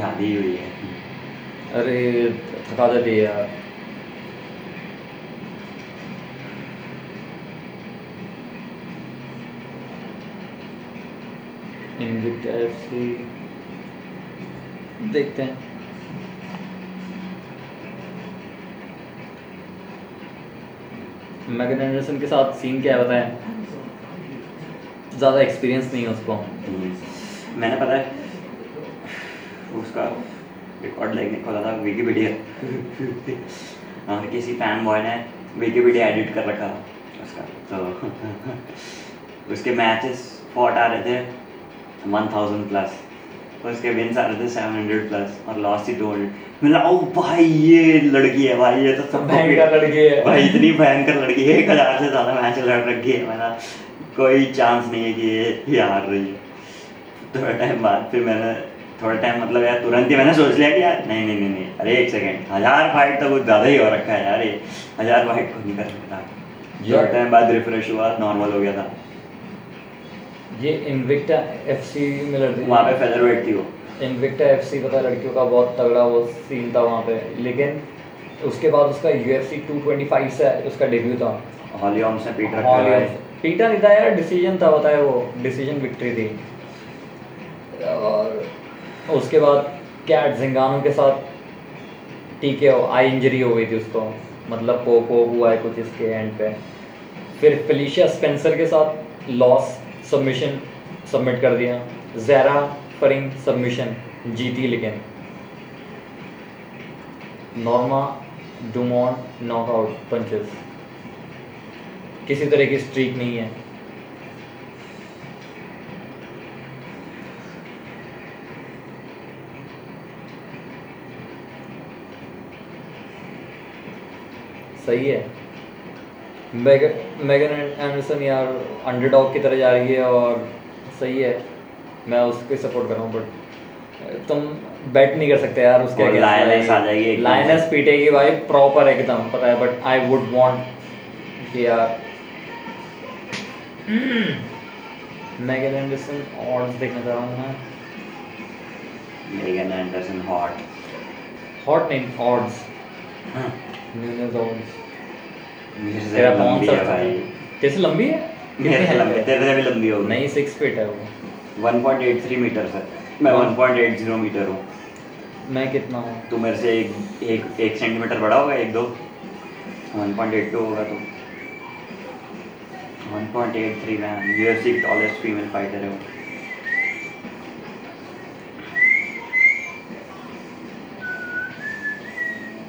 फूकने के बाद भी आधी ही हुई है। अरे थका है यार। देखते हैं। मैगन एंडरसन के साथ सीन क्या बताएँ? ज़्यादा एक्सपीरियंस नहीं है उसको। मैंने पता है उसका रिकॉर्ड देखने खोला था विकीपीडिया हाँ किसी फ़ैन बॉय ने विकीपीडिया एडिट कर रखा उसका तो उसके मैचेस फॉट आ रहे थे वन थाउज़ेंड प्लस उसके विन्स आ रहे थे सेवन हंड्रेड प्लस और लॉस ही टू हंड्रेड मिला ओ भाई ये लड़की है भाई ये तो सब भयंकर लड़की है। भाई इतनी भयंकर लड़की है एक हज़ार से ज़्यादा मैच लड़ रखी है मैंने कोई चांस नहीं है कि ये ये हार रही है। थोड़ा टाइम बाद फिर मैंने थोड़ा टाइम मतलब यार तुरंत ही मैंने सोच लिया कि यार नहीं नहीं नहीं नहीं अरे एक सेकंड हज़ार फाइट तो कुछ ज़्यादा ही हो रखा है यार ये। हज़ार फाइट को नहीं कर सकता। थोड़ा टाइम बाद रिफ्रेश हुआ नॉर्मल हो गया था। ये इनविक्टा एफसी में लड़ती वहाँ पे फेदर वेट थी वो। इनविक्टा एफसी पता लड़कियों का बहुत तगड़ा वो सीन था वहाँ पे। लेकिन उसके बाद उसका यूएफसी 225 से उसका डेब्यू था। हॉली हॉम्स ने पीट रखा है। पीटा नहीं था यार डिसीज़न था बताया वो डिसीज़न विक्ट्री थी। और उसके बाद कैट जिंगानो के साथ ठीक है आई इंजरी हो गई थी उसको। मतलब पोप वोप हुआ है कुछ इसके एंड पे। फिर फेलिशिया स्पेंसर के साथ लॉस सबमिशन सबमिट कर दिया। जैरा फरिंग सबमिशन जीती लेकिन। नॉर्मा डुमॉन नॉकआउट पंचेस किसी तरह की स्ट्रीक नहीं है। सही है। मैगन मैगन एंडरसन यार अंडरडॉग की तरह जा रही है और सही है। मैं उसको सपोर्ट कर रहा हूँ बट तुम बैट नहीं कर सकते यार उसके lioness आ जाएगी एकदम लाइनस पीटेगी भाई प्रॉपर एकदम पता है बट आई वुड वांट कि यार मैगन एंडरसन ऑड्स देखना चाह रहा हूँ मैं। मेगन एंडरसन हॉट हॉट नहीं ऑड्स न्यूनेस ऑड्स तेरा लंबी सा है भाई तेरे से लंबी है? मेरे से लंबी तेरे से भी लंबी होगी। नहीं सिक्स फीट है वो। 1.83 मीटर है मैं हाँ। 1.80 मीटर हूँ। मैं कितना हूँ? तू मेरे से एक एक एक सेंटीमीटर बड़ा होगा एक दो? 1.82 होगा तो। 1.83 man UFC tallest female fighter है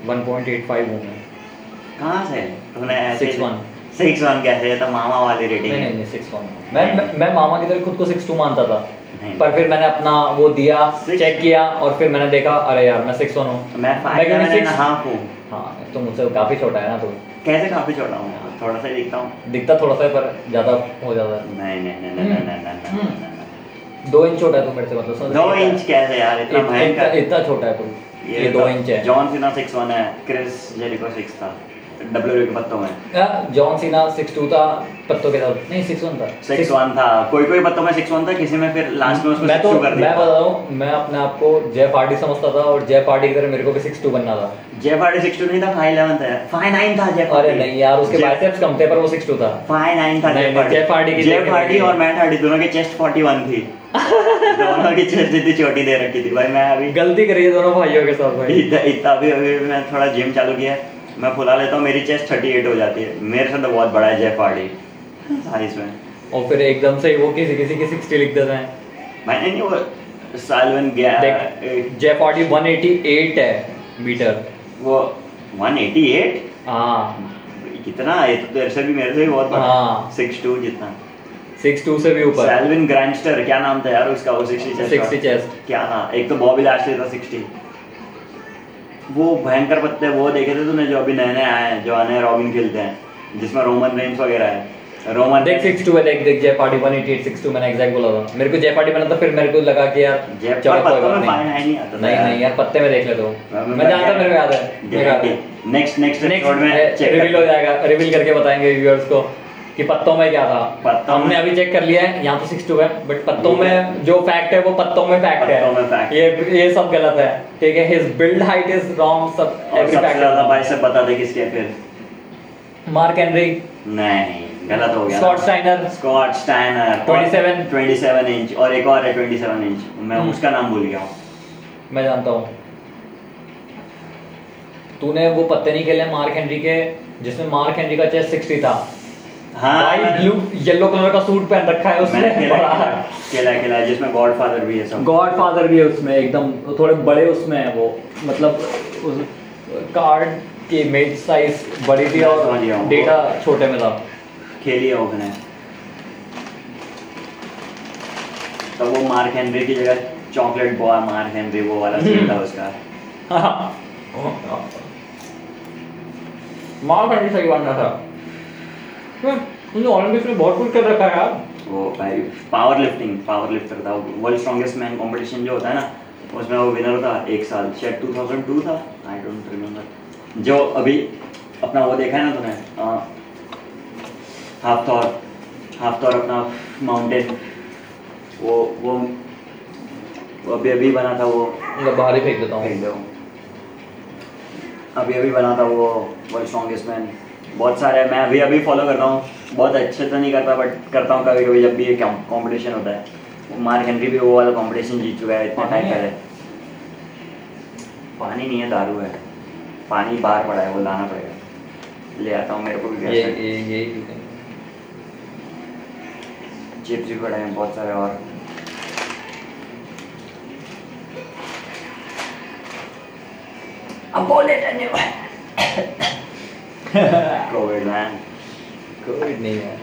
1.85 है कहाँ से? तुमने सिक्स वन सिक्स वन कैसे? तो मामा वाली रेटिंग नहीं नहीं सिक्स वन मैं मैं मामा की तरह खुद को सिक्स टू मानता था। पर फिर मैंने अपना वो दिया चेक किया और फिर मैंने देखा अरे यार मैं सिक्स वन हूँ। तो मैं फाइव मैं हाफ़ हूँ। हाँ तो मुझसे काफ़ी छोटा है ना तो। कैसे काफ़ी छोटा हूँ? थोड़ा सा दिखता हूँ। दिखता थोड़ा सा पर ज़्यादा हो जाता है। नहीं नहीं नहीं नहीं नहीं नहीं हम्म, हम्म। दो इंच छोटा है तू मेरे से मतलब दो इंच कैसे यार इतना इतना छोटा है तू। ये दो इंच है। जॉन सीना सिक्स वन है क्रिस जेरिको सिक्स था डब्ल्यू के पत्तों में। जॉन सीना सिक्स टू था पत्तों के साथ नहीं सिक्स वन था। सिक्स वन था। कोई कोई पत्तों में सिक्स वन था किसी में फिर लास्ट में उसको मैं तो कर मैं बता हूँ मैं अपने आप को जेफ हार्डी समझता था और की तरह मेरे को भी सिक्स टू बनना था। जेफ हार्डी सिक्स टू नहीं था फाइव इलेवन था। फाइव नाइन था जेफ अरे नहीं यार उसके बाइसेप्स कम थे पर वो सिक्स टू था। फाइव नाइन था जेफ देखने हार्डी लगी। और मैट हार्डी दोनों की चेस्ट फोर्टी वन थी। दोनों की इतनी छोटी दे रखी थी भाई मैं अभी गलती करी है दोनों भाइयों के साथ भाई। इतना इतना अभी अभी मैं थोड़ा जिम चालू किया मैं फुला लेता हूँ मेरी चेस्ट थर्टी एट हो जाती है। मेरे से तो बहुत बड़ा है जेफ हार्डी साइज़ में और फिर एकदम से वो किसी किसी की सिक्सटी लिख देते हैं। मैंने नहीं वो सालवन गया। देख जेफ हार्डी 188 है मीटर वो 188 हाँ। कितना ये तो तेरे से भी मेरे से भी बहुत बड़ा। हाँ। सिक्स टू जितना। सिक्स टू से भी ऊपर। सेल्विन ग्रैंडस्टर क्या नाम था यार उसका वो 60 चेस्ट 60 chest। क्या था एक तो बॉबी लैशली था 60 वो भयंकर पत्ते वो देखे थे तूने जो अभी नए नए आए हैं जो नए रॉबिन खेलते हैं जिसमें रोमन रेंस वगैरह है। रोमन देख सिक्स टू है देख देख जेफ हार्डी 188 सिक्स टू मैंने एग्जैक्ट बोला था। मेरे को जेफ हार्डी बना था फिर मेरे को लगा कि यार जेफ चलो कोई पत्तों बात में फाइन नहीं। है नहीं आता नहीं नहीं यार। पत्ते में देख ले तो मैं जानता मेरे को याद है। नेक्स्ट नेक्स्ट में चेक रिवील हो जाएगा रिवील करके बताएँगे व्यूअर्स को। कि पत्तों में क्या था? पत्तों हमने अभी चेक कर लिया है यहाँ तो सिक्स टू है बट पत्तों में जो फैक्ट है वो पत्तों में फैक्ट पत्तों में fact है ये ये सब गलत है ठीक है? His build height is wrong सब एवरी सबसे ज़्यादा भाई से बता दे किसके फिर? मार्क हेनरी नहीं गलत हो गया। Scott Steiner Scott Steiner 27 27 inch और एक और है 27 इंच मैं हम्म। उसका नाम भूल गया हूँ। मैं जानता हूँ। तूने वो पत्ते नहीं खेले मार्क हेनरी के जिसमें मार्क हेनरी का चेस्ट 60 था। हाँ। भाई ब्लू येलो कलर का सूट पहन रखा है उसने? खेला है, जिसमें गॉड फादर भी है सब। गॉड फादर भी है उसमें एकदम थोड़े बड़े उसमें है वो मतलब उस कार्ड की साइज़ बड़ी थी और। डेटा छोटे में था। खेली है उसने तो वो मार्क हेनरी की जगह चॉकलेट बॉय मार्क हेनरी वो वाला सीन था उसका। मार्क हेनरी सही बनना था। उन्होंने ओलंपिक्स में बहुत कुछ कर रखा है यार। वो भाई पावर लिफ्टिंग पावर लिफ्टर था वर्ल्ड स्ट्रॉन्गेस्ट मैन कंपटीशन जो होता है ना उसमें वो विनर था एक साल। शायद 2002 था? आई डोंट रिमेम्बर जो अभी अपना वो देखा है ना तूने हाफ़ थॉर हाफ़ थॉर अपना माउंटेन वो वो वो अभी अभी बना था वो। मतलब बाहर ही फेंक देता हूँ। अभी अभी बना था वो वर्ल्ड स्ट्रॉन्गेस्ट मैन बहुत सारे हैं। मैं अभी अभी फॉलो करता हूँ। बहुत अच्छे तो नहीं करता बट करता हूँ कभी कभी जब भी ये कंपटीशन होता है। मार्क हेनरी भी वो वाला कंपटीशन जीत चुका है इतना पानी टाइम पहले। पानी नहीं है दारू है। पानी बाहर पड़ा है वो लाना पड़ेगा। ले आता हूँ मेरे को भी ये ये ये चिप्स भी पड़े हैं बहुत सारे और। अब बोले कोविड मैन कोविड नहीं है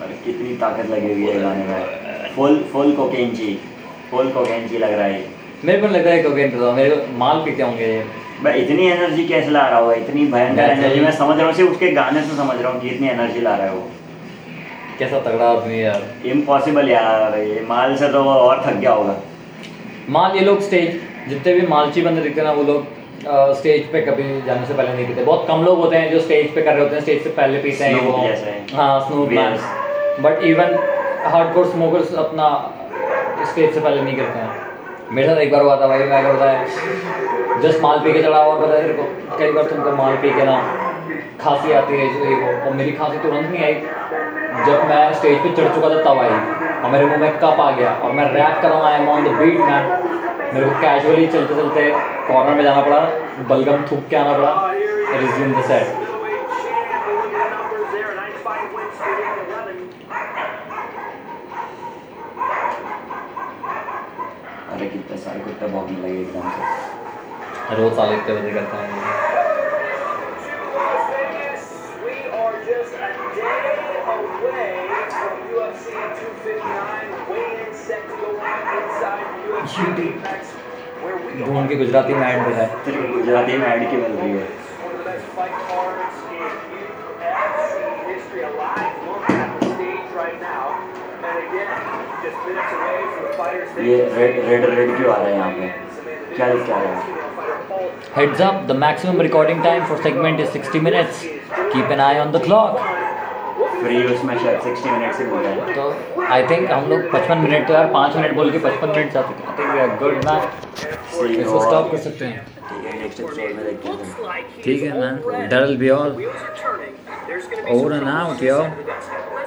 और कितनी ताकत लगी हुई है गाने में। फुल फुल कोकेन ची फुल कोकेन ची लग रहा है। मेरे को नहीं लगता है कोकेन पीता मेरे को माल पीते होंगे ये। भाई इतनी एनर्जी कैसे ला रहा होगा इतनी भयंकर एनर्जी मैं समझ रहा हूँ सिर्फ़ उसके गाने से समझ रहा हूँ कि इतनी एनर्जी ला रहा है वो। कैसा तगड़ा आदमी यार। इम्पॉसिबल यार ये माल से तो वो और थक गया होगा। माल ये लोग स्टेज जितने भी मालची बंदे दिखते हैं ना वो लोग स्टेज पे कभी जाने से पहले नहीं पीते बहुत कम लोग होते हैं जो स्टेज पे कर रहे होते हैं स्टेज से पहले पीते हैं वो। हाँ। Snoop but even hardcore smokers अपना स्टेज से पहले नहीं करते हैं। मेरे साथ एक बार हुआ था भाई मैं करता है जस्ट माल पी के चढ़ा और पता है कई बार तुमको माल पी के ना खांसी आती है जो वो और मेरी खांसी तुरंत नहीं आई। जब मैं स्टेज पे चढ़ चुका था तब आई। और मेरे मुँह में कप आ गया। और मैं रैप कर रहा हूँ I am on the beat man मेरे को कैजुअली चलते चलते कॉर्नर में जाना पड़ा, बलगम थूक के आना पड़ा रिज्यूम द सेट अरे कितने सारे कुत्ते लगे एकदम से। रोज साल इतने बजे करता है। Are away from UFC 259 weigh-in set to go on inside UFC Apex, where we ढूंढ के गुजराती में ऐड है गुजराती में ऐड की बन रही है. ये रेड रेड रेड क्यों आ रहा है यहाँ पे क्या लिख है Heads up, the maximum recording time for segment is 60 minutes. Keep an eye on the clock. Free उसमें शायद सिक्सटी मिनट से बोल रहे है तो आई थिंक हम लोग 55 मिनट तो यार पाँच मिनट बोल के 55 मिनट जा चुके हैं। I think we are good you इसको all. स्टॉप कर सकते हैं ठीक है नेक्स्ट एपिसोड में देखते हैं। ठीक है man that will be all over and out There's